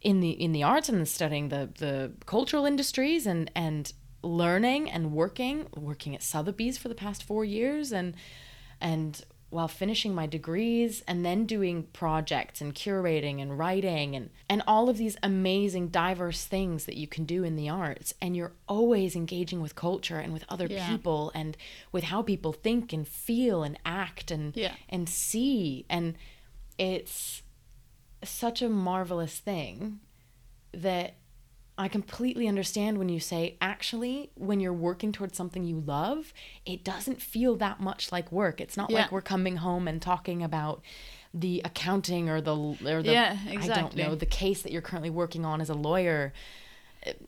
in the in the arts and studying the the cultural industries and and learning and working working at Sotheby's for the past 4 years and and while finishing my degrees and then doing projects and curating and writing and and all of these amazing diverse things that you can do in the arts and you're always engaging with culture and with other Yeah. people and with how people think and feel and act and Yeah. and see and it's such a marvelous thing that I completely understand when you say actually when you're working towards something you love, it doesn't feel that much like work. It's not Yeah. like we're coming home and talking about the accounting or the or the Yeah, exactly. I don't know the case that you're currently working on as a lawyer.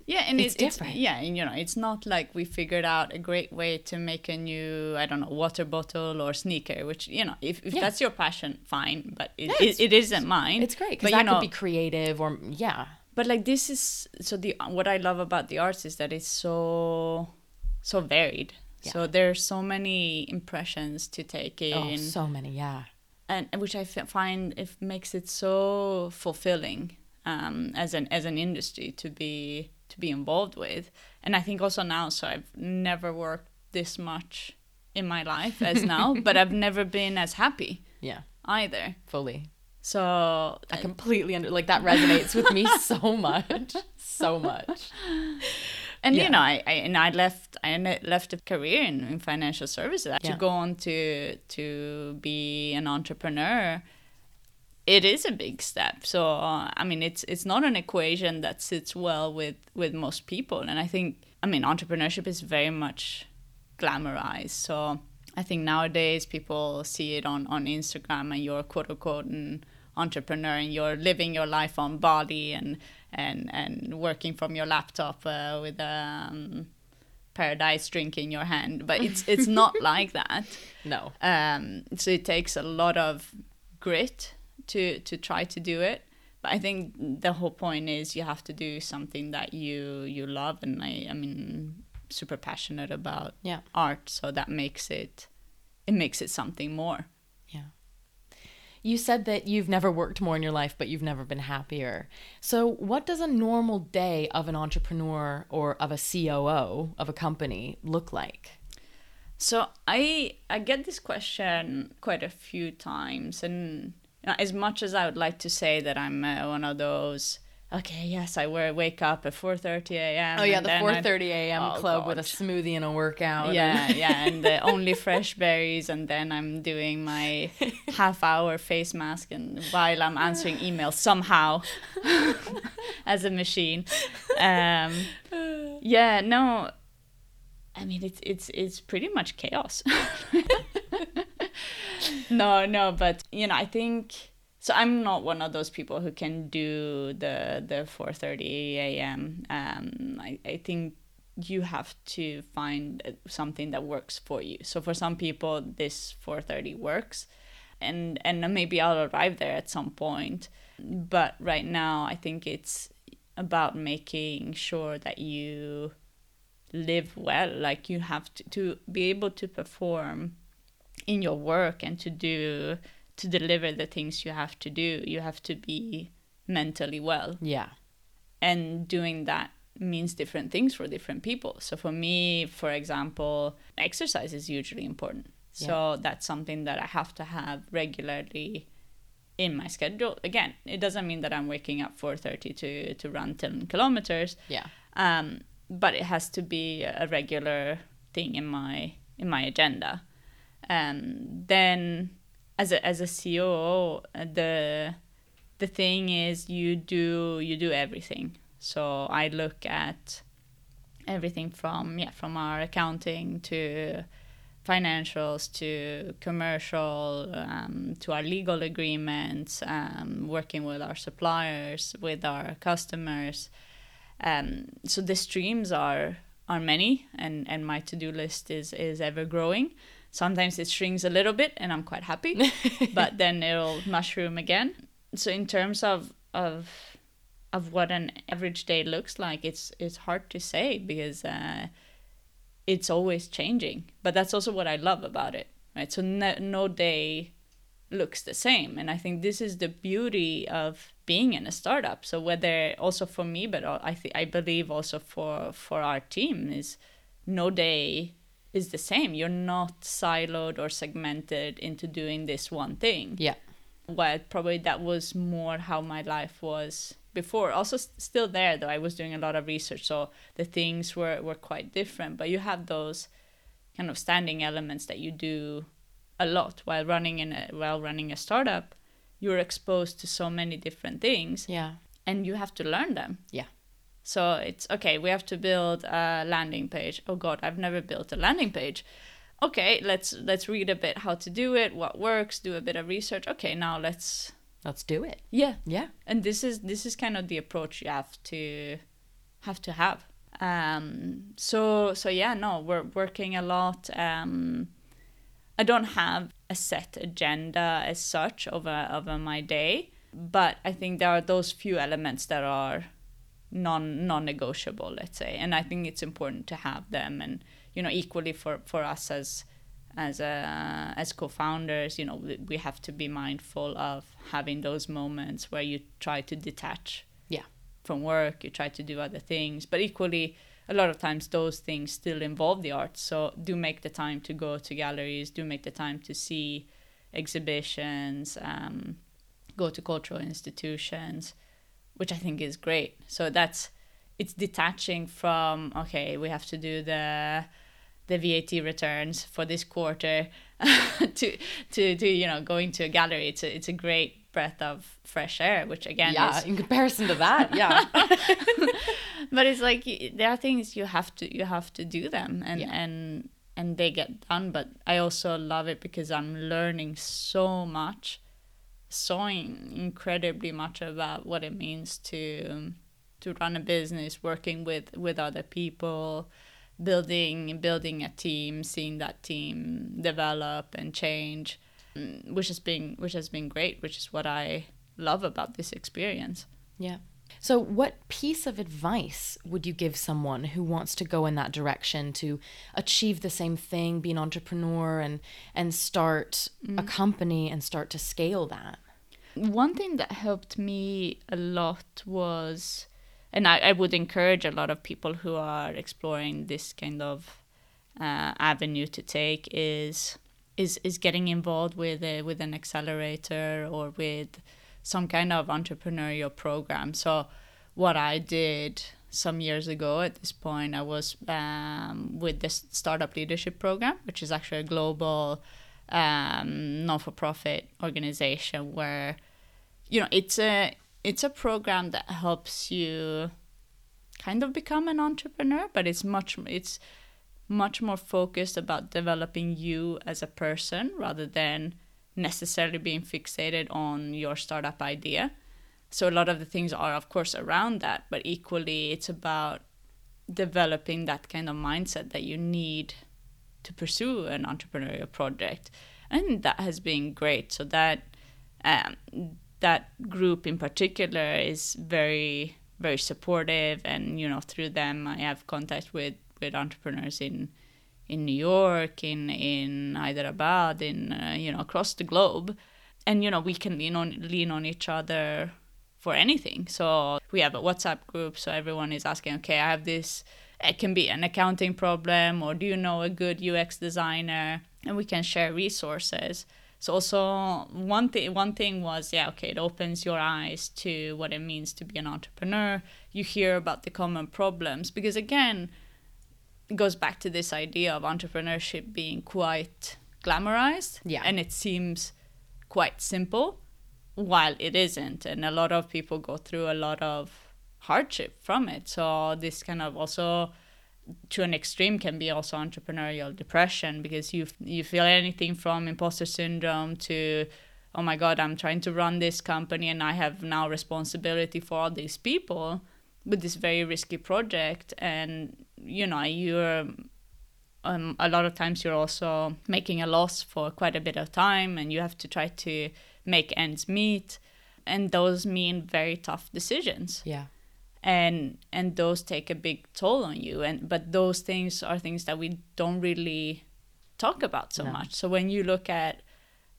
Yeah, and It's it's, it's different. yeah, and you know, it's not like we figured out a great way to make a new, I don't know, water bottle or sneaker. Which you know, if, if Yeah. that's your passion, fine. But it, Yeah, it, it's- it isn't mine. It's great because you that know, could be creative or yeah. But like this is so the what I love about the arts is that it's so so varied. Yeah. So there's so many impressions to take in. Oh, so many, yeah. and and which I f- find it makes it so fulfilling um, as an as an industry to be to be involved with. And I think also now, so I've never worked this much in my life as now, (laughs) but I've never been as happy Yeah, either. fully. So I completely under like that resonates with me so (laughs) much, so much. and Yeah. you know, I, I and I left I left a career in, in financial services Yeah. to go on to to be an entrepreneur. It is a big step. So uh, I mean, it's it's not an equation that sits well with with most people. And I think I mean, entrepreneurship is very much glamorized. So I think nowadays people see it on on Instagram, and you're quote unquote an entrepreneur, and you're living your life on Bali and and and working from your laptop uh, with a um, paradise drink in your hand. But it's (laughs) it's not like that. No. Um, so it takes a lot of grit to to try to do it. But I think the whole point is you have to do something that you you love, and I I mean super passionate about Yeah. art, so that makes it it makes it something more. You said that you've never worked more in your life, but you've never been happier. So, what does a normal day of an entrepreneur or of a COO of a company look like? So I I get this question quite a few times, and as much as I would like to say that I'm uh, one of those, okay, yes, I wear, wake up at four thirty a.m. Oh yeah, the 4:30 a.m. Oh, club with a smoothie and a workout. (laughs) Yeah, and- yeah, and uh, only fresh berries, and then I'm doing my (laughs) half hour face mask, and while I'm answering emails somehow (laughs) as a machine. Um, yeah, no, I mean it's it's it's pretty much chaos. no, no, but you know, I think so. I'm not one of those people who can do the the 4:30 a.m. Um, I I think you have to find something that works for you. So for some people, this 4:30 works, and and maybe I'll arrive there at some point. But right now, I think it's about making sure that you live well. Like you have to, to be able to perform in your work and to do to deliver the things you have to do. You have to be mentally well Yeah. and doing that means different things for different people. So for me, for example, exercise is hugely important. So that's something that I have to have regularly in my schedule. Again, it doesn't mean that I'm waking up 4:30 to to run 10 kilometers, Yeah. um, but it has to be a regular thing in my in my agenda. Um, then, as a as a COO, uh, the the thing is you do you do everything. So I look at everything from yeah from our accounting to financials to commercial um, to our legal agreements, um, working with our suppliers, with our customers. Um, so the streams are are many, and and my to do list is is ever growing. Sometimes it shrinks a little bit, and I'm quite happy, (laughs) but then it'll mushroom again. So in terms of of of what an average day looks like, it's it's hard to say because uh, it's always changing. But that's also what I love about it, right? So no, no day looks the same and i think this is the beauty of being in a startup so whether also for me but i think i believe also for for our team is no day is the same. You're not siloed or segmented into doing this one thing. Yeah. well probably that was more how my life was before. Also s- still there though. I was doing a lot of research so the things were were quite different. But you have those kind of standing elements that you do a lot while running in a while running a startup. You're exposed to so many different things. Yeah. and you have to learn them. Yeah. So it's okay we have to build a landing page. Oh god i've never built a landing page. Okay let's let's read a bit how to do it what works do a bit of research. Okay now let's. Let's do it. yeah. Yeah. and this is this is kind of the approach you have to have to have. Um so so yeah no we're working a lot. Um i don't have a set agenda as such over over my day but i think there are those few elements that are non non-negotiable let's say. And i think it's important to have them and you know equally for for us as as uh, as co-founders you know we, we have to be mindful of having those moments where you try to detach Yeah. from work you try to do other things. But equally a lot of times those things still involve the arts. So do make the time to go to galleries do make the time to see exhibitions um, go to cultural institutions which i think is great so that's it's detaching from okay we have to do the the VAT returns for this quarter (laughs) to to to you know going to a gallery it's a, it's a great breath of fresh air which again yeah. is In comparison to that, yeah. (laughs) but it's like there are things you have to you have to do them and Yeah. and and they get done but i also love it because i'm learning so much so in- incredibly much about what it means to um, to run a business working with with other people building building a team seeing that team develop and change mm, which has been which has been great which is what i love about this experience Yeah. So, what piece of advice would you give someone who wants to go in that direction to achieve the same thing, be an entrepreneur, and and start a company and start to scale that? one thing that helped me a lot was and I, I would encourage a lot of people who are exploring this kind of uh, avenue to take is is is getting involved with a, with an accelerator or with some kind of entrepreneurial program. So what i did some years ago at this point i was um, with this startup leadership program which is actually a global um, non-for-profit organization where you know it's a it's a program that helps you kind of become an entrepreneur but it's much it's much more focused about developing you as a person rather than necessarily being fixated on your startup idea. So a lot of the things are of course around that but equally it's about developing that kind of mindset that you need to pursue an entrepreneurial project. And that has been great. So that um, that group in particular is very very supportive. And you know through them i have contact with with entrepreneurs in in new york in in hyderabad in uh, you know across the globe. And you know we can lean on lean on each other for anything. So we have a whatsapp group so everyone is asking okay i have this it can be an accounting problem or do you know a good ux designer? And we can share resources. So also one thing one thing was yeah okay it opens your eyes to what it means to be an entrepreneur. You hear about the common problems because again goes back to this idea of entrepreneurship being quite glamorized Yeah. and it seems quite simple while it isn't. And a lot of people go through a lot of hardship from it. So this kind of also to an extreme can be also entrepreneurial depression because you you feel anything from imposter syndrome to oh my god i'm trying to run this company and i have now responsibility for all these people with this very risky project. And you know you're um, a lot of times you're also making a loss for quite a bit of time and you have to try to make ends meet and those mean very tough decisions Yeah. and and those take a big toll on you and but those things are things that we don't really talk about so No. much so when you look at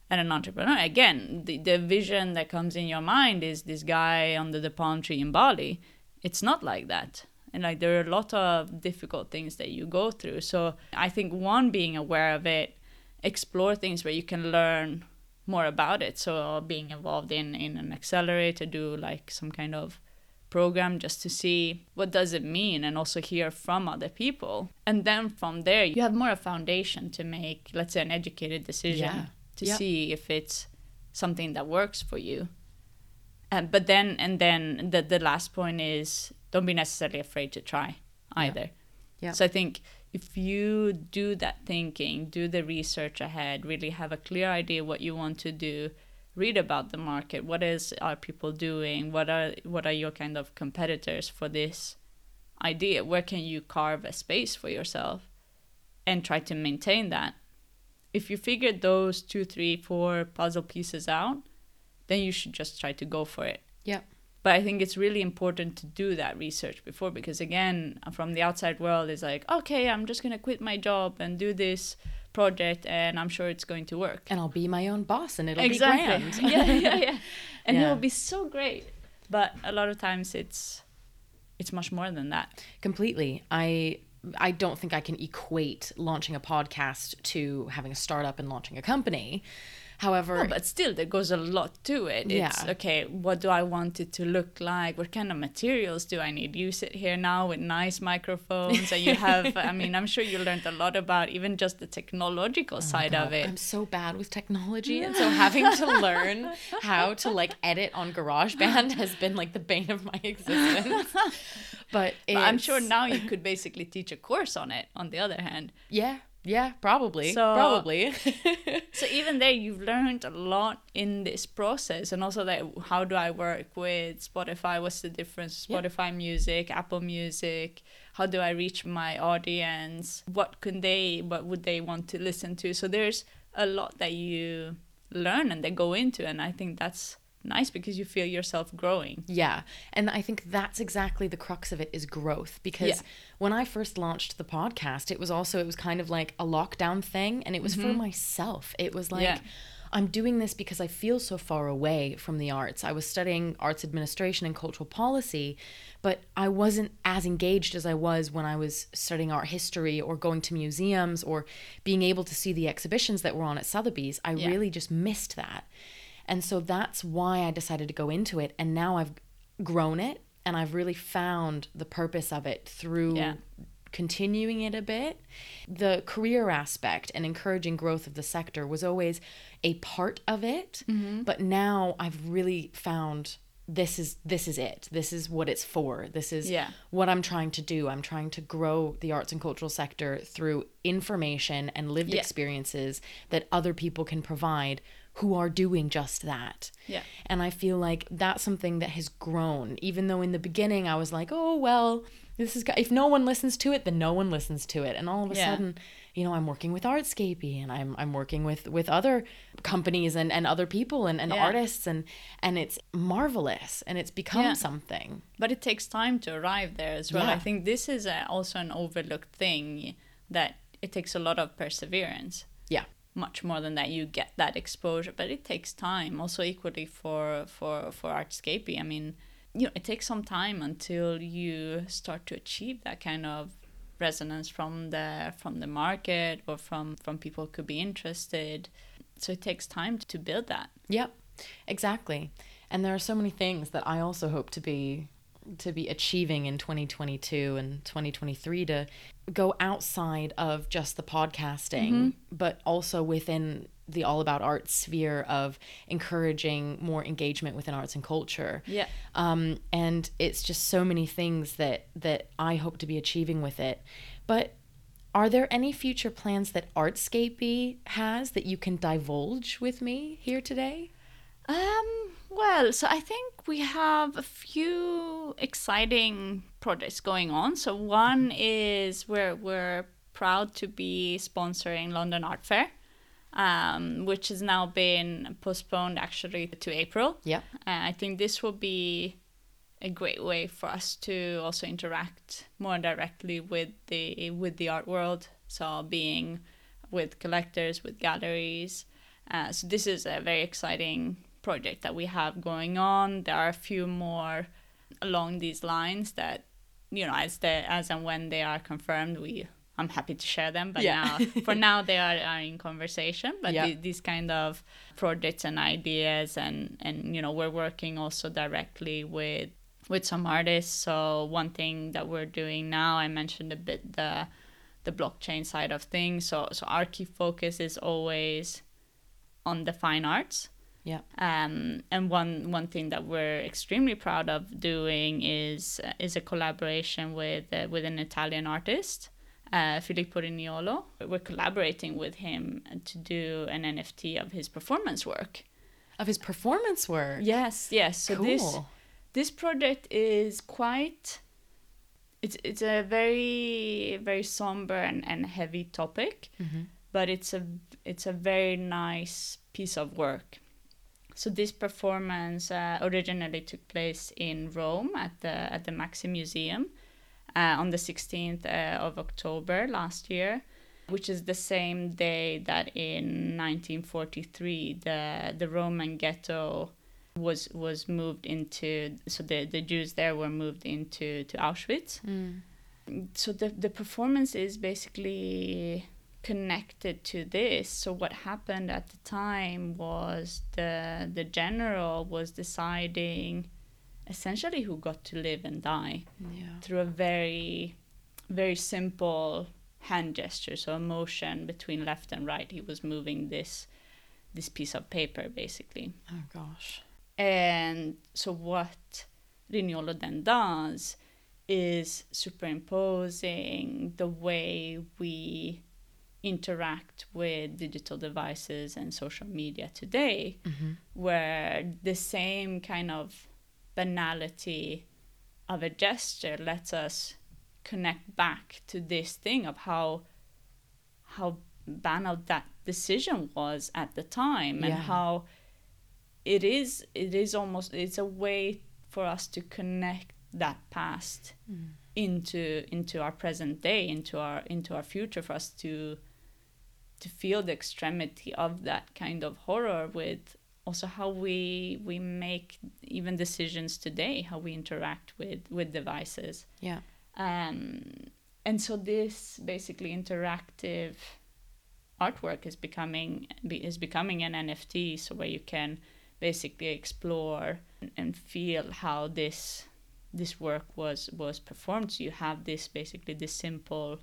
and an entrepreneur. Again, the, the vision that comes in your mind is this guy under the palm tree in Bali. It's not like that. And like there are a lot of difficult things that you go through. So I think one being aware of it, explore things where you can learn more about it. So being involved in in an accelerator, do like some kind of program just to see what does it mean and also hear from other people and then from there you have more a foundation to make let's say an educated decision Yeah. to see if it's something that works for you and but then and then the the last point is don't be necessarily afraid to try either Yeah. so i think if you do that thinking do the research ahead really have a clear idea what you want to do read about the market what is are people doing what are what are your kind of competitors for this idea where can you carve a space for yourself and try to maintain that if you figure those two three four puzzle pieces out then you should just try to go for it Yep. But i think it's really important to do that research before because again from the outside world it's like okay i'm just going to quit my job and do this project and i'm sure it's going to work And I'll be my own boss and it'll exactly be grand. (laughs) yeah yeah yeah (laughs) and Yeah. it'll be so great but a lot of times it's it's much more than that Completely. I I don't think I can equate launching a podcast to having a startup and launching a company. However, No, but still, there goes a lot to it. It's Yeah. okay. What do I want it to look like? What kind of materials do I need? You sit here now with nice microphones, and you have. (laughs) I mean, I'm sure you learned a lot about even just the technological oh side of Oh it. I'm so bad with technology, and so (laughs) having to learn how to like edit on GarageBand (laughs) has been like the bane of my existence. But, But I'm sure now you could basically teach a course on it. On the other hand, Yeah, yeah, probably, So- uh, probably. (laughs) so even there you've learned a lot in this process and also that how do i work with spotify what's the difference Yeah. spotify music apple music how do i reach my audience what can they what would they want to listen to so there's a lot that you learn and they go into and i think that's nice because you feel yourself growing Yeah. And I think that's exactly the crux of it is growth because Yeah. when I first launched the podcast, it was also it was kind of like a lockdown thing and it was for myself. It was like Mm-hmm. Yeah. I'm doing this because I feel so far away from the arts. I was studying arts administration and cultural policy, but I wasn't as engaged as I was when I was studying art history or going to museums or being able to see the exhibitions that were on at Sotheby's. I Yeah. really just missed that. And so that's why I decided to go into it. And now I've grown it and I've really found the purpose of it through Yeah. continuing it a bit. The career aspect and encouraging growth of the sector was always a part of it. Mm-hmm. But now I've really found this is this is it. This is what it's for. This is Yeah. what I'm trying to do. I'm trying to grow the arts and cultural sector through information and lived Yeah. experiences that other people can provide who are doing just that. Yeah. And I feel like that's something that has grown. Even though in the beginning I was like, oh, well, this is, if no one listens to it, then no one listens to it. And all of a Yeah. sudden, you know, I'm working with Artscapy and I'm, I'm working with, with other companies and, and other people and, and Yeah. artists and, and it's marvelous and it's become Yeah. something. but it takes time to arrive there as well i think this is a, also an overlooked thing that it takes a lot of perseverance Yeah. Much more than that you get that exposure but it takes time. Also equally for for for Artscapy i mean you know it takes some time until you start to achieve that kind of resonance from the from the market or from from people who could be interested. So it takes time to build that. Yep, exactly. And there are so many things that I also hope to be to be achieving in 2022 and 2023 to go outside of just the podcasting but also within the all about art sphere of encouraging more engagement within arts and culture Yeah. um, and it's just so many things that that I hope to be achieving with it but are there any future plans that Artscapy has that you can divulge with me here today? Um, well, so I think we have a few exciting projects going on. So one is we're we're proud to be sponsoring London Art Fair, um, which has now been postponed actually to April. Yep. And I think this will be a great way for us to also interact more directly with the with the art world. So being with collectors, with galleries, Uh, so this is a very exciting project that we have going on. There are a few more along these lines that you know as the as and when they are confirmed we I'm happy to share them but Yeah. now for now they are, are in conversation but Yeah. the- these kind of projects and ideas and and you know we're working also directly with with some artists so one thing that we're doing now I mentioned a bit the the blockchain side of things so so our key focus is always on the fine arts Yeah. um, and one one thing that we're extremely proud of doing is uh, is a collaboration with uh, with an Italian artist, uh, Filippo Riniolo. We're collaborating with him to do an NFT of his performance work. Of his performance work. Yes, yes. So cool. this this project is quite. It's it's a very very somber and, and heavy topic, Mhm. but it's a it's a very nice piece of work. So this performance uh, originally took place in Rome at the at the MAXXI Museum uh, on the 16th uh, of October last year, which is the same day that in 1943 the the Roman ghetto was was moved into so the the Jews there were moved into to Auschwitz Mm. so the the performance is basically connected to this so what happened at the time was the the general was deciding essentially who got to live and die Yeah. through a very very simple hand gesture so a motion between left and right he was moving this this piece of paper basically Oh gosh. and so what Riniolo then does is superimposing the way we interact with digital devices and social media today, Mm-hmm. where the same kind of banality of a gesture lets us connect back to this thing of how how banal that decision was at the time and Yeah. how it is it is almost it's a way for us to connect that past Mm. into into our present day into our into our future for us to to feel the extremity of that kind of horror with also how we we make even decisions today how we interact with with devices Yeah. um, and so this basically interactive artwork is becoming be, is becoming an NFT, so where you can basically explore and, and feel how this this work was was performed. So you have this basically this simple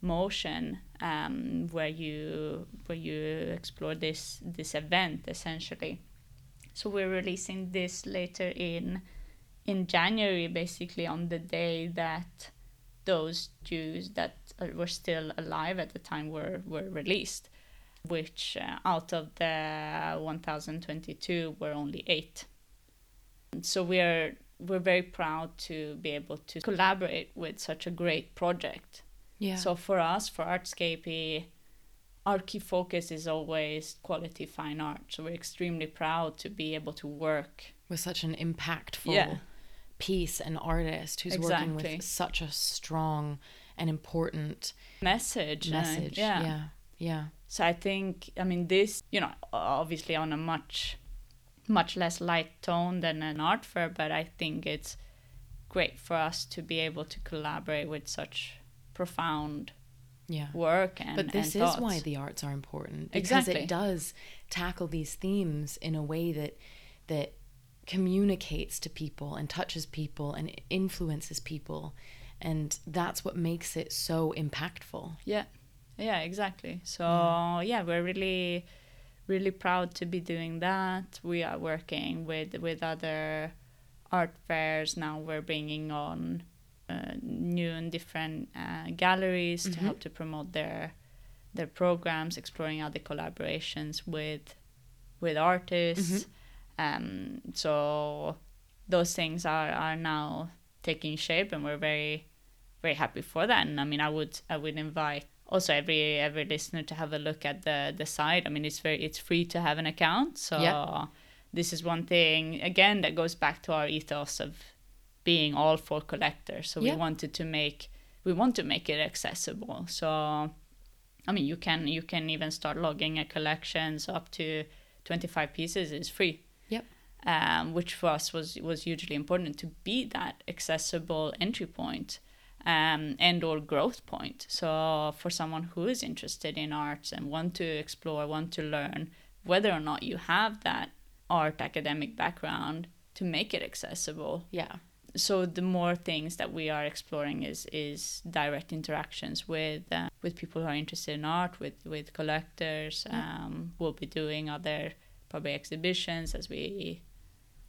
motion um, where you where you explore this this event essentially. So we're releasing this later in in January, basically on the day that those Jews that were still alive at the time were were released, which uh, out of the 1,022 were only eight. So we're we're very proud to be able to collaborate with such a great project. Yeah. So for us, for Artscapy, our key focus is always quality fine art. So we're extremely proud to be able to work. with such an impactful Yeah. piece and artist who's working with such a strong and important Message. uh, message. yeah. Yeah. Yeah. So I think, I mean, this, you know, obviously on a much, much less light tone than an art fair, but I think it's great for us to be able to collaborate with such profound Yeah. work and But this and is why the arts are important because Exactly. it does tackle these themes in a way that that communicates to people and touches people and influences people and that's what makes it so impactful. Yeah, yeah, exactly. So yeah, we're really, really proud to be doing that. We are working with with other art fairs now. We're bringing on new and different uh, galleries to Mhm. help to promote their their programs, exploring other collaborations with with artists. Um, so those things are are now taking shape, and we're very very happy for that. And I mean, I would I would invite also every every listener to have a look at the the site. I mean, it's very it's free to have an account. So Yeah. this is one thing again that goes back to our ethos of being all for collectors. So Yeah. we wanted to make we want to make it accessible. So I mean, you can you can even start logging a collection. So up to 25 pieces is free. Yep. Um, which for us was was hugely important to be that accessible entry point um, and or growth point. So for someone who is interested in arts and want to explore, want to learn, whether or not you have that art academic background, to make it accessible. Yeah. So the more things that we are exploring is is direct interactions with uh, with people who are interested in art, with with collectors. Um, we'll be doing other probably exhibitions as we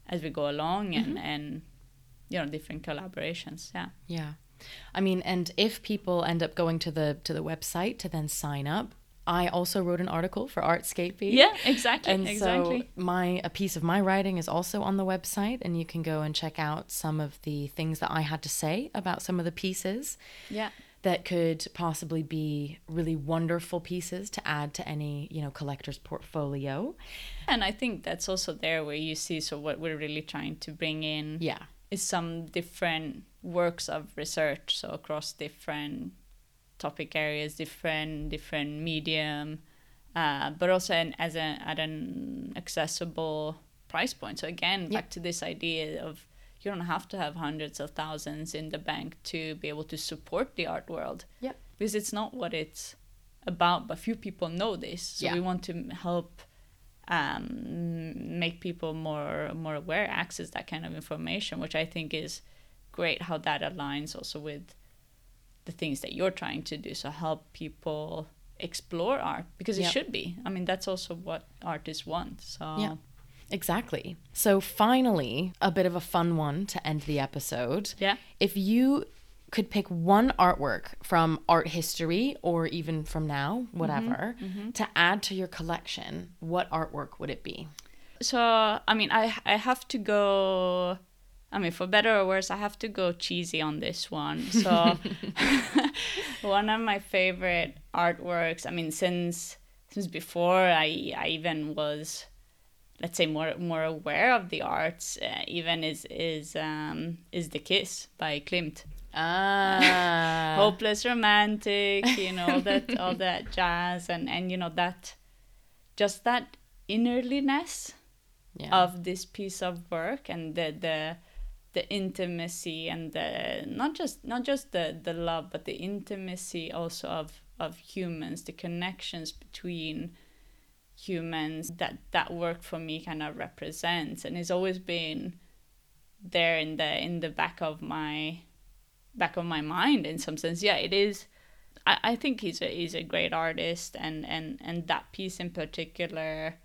as we go along and Mhm. and you know different collaborations. Yeah. Yeah. I mean, and if people end up going to the to the website to then sign up, I also wrote an article for Artscapy. Yeah. Exactly. And exactly. so my a piece of my writing is also on the website and you can go and check out some of the things that I had to say about some of the pieces yeah. that could possibly be really wonderful pieces to add to any, you know, collector's portfolio. And I think that's also there where you see so what we're really trying to bring in Yeah. is some different works of research so across different topic areas different different medium uh, but also an, as a, at an accessible price point so again Yeah. back to this idea of you don't have to have hundreds of thousands in the bank to be able to support the art world Yep. because it's not what it's about but few people know this so Yeah. we want to help um, make people more more aware, access that kind of information, which I think is great. How that aligns also with the things that you're trying to do. So help people explore art because it Yeah. should be. I mean, that's also what artists want. So Yeah. Exactly. So finally, a bit of a fun one to end the episode. yeah. If you could pick one artwork from art history or even from now, mm-hmm, whatever, mm-hmm. to add to your collection, what artwork would it be? So I mean, I I have to go. I mean, for better or worse, I have to go cheesy on this one. (laughs) So (laughs) one of my favorite artworks. I mean, since since before I I even was, let's say, more more aware of the arts. Uh, even is is um is the Kiss by Klimt. Ah. (laughs) Hopeless romantic, you know, all that all that jazz and and you know that, just that innerliness yeah. of this piece of work and the the the intimacy and the not just not just the the love but the intimacy also of of humans the connections between humans that that work for me kind of represents and it's always been there in the in the back of my back of my mind in some sense. Yeah it is I, I think he's a he's a great artist and and and that piece in particular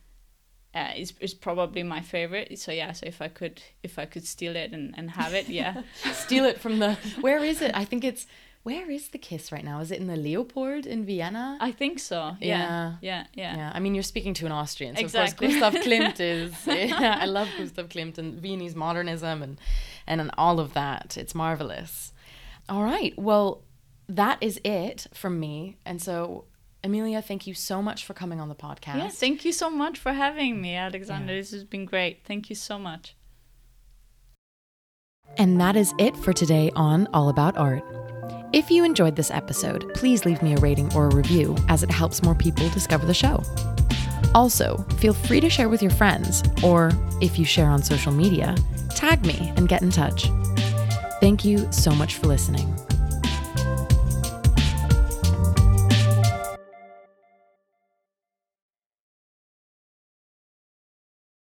uh, is is probably my favorite. So yeah, so if I could if I could steal it and, and have it, yeah, (laughs) Steal it from the. Where is it? I think it's. Where is the kiss right now? Is it in the Leopold in Vienna? I think so. Yeah, yeah, yeah. Yeah, I mean, you're speaking to an Austrian, so Exactly. of course Gustav Klimt (laughs) is. Yeah, I love Gustav Klimt and Viennese modernism and and all of that. It's marvelous. All right, well, that is it from me, and so Amelia, thank you so much for coming on the podcast. Yeah, thank you so much for having me, Alexander. Yeah. This has been great. Thank you so much. And that is it for today on All About Art. If you enjoyed this episode, please leave me a rating or a review as it helps more people discover the show. Also, feel free to share with your friends, or if you share on social media, tag me and get in touch. Thank you so much for listening.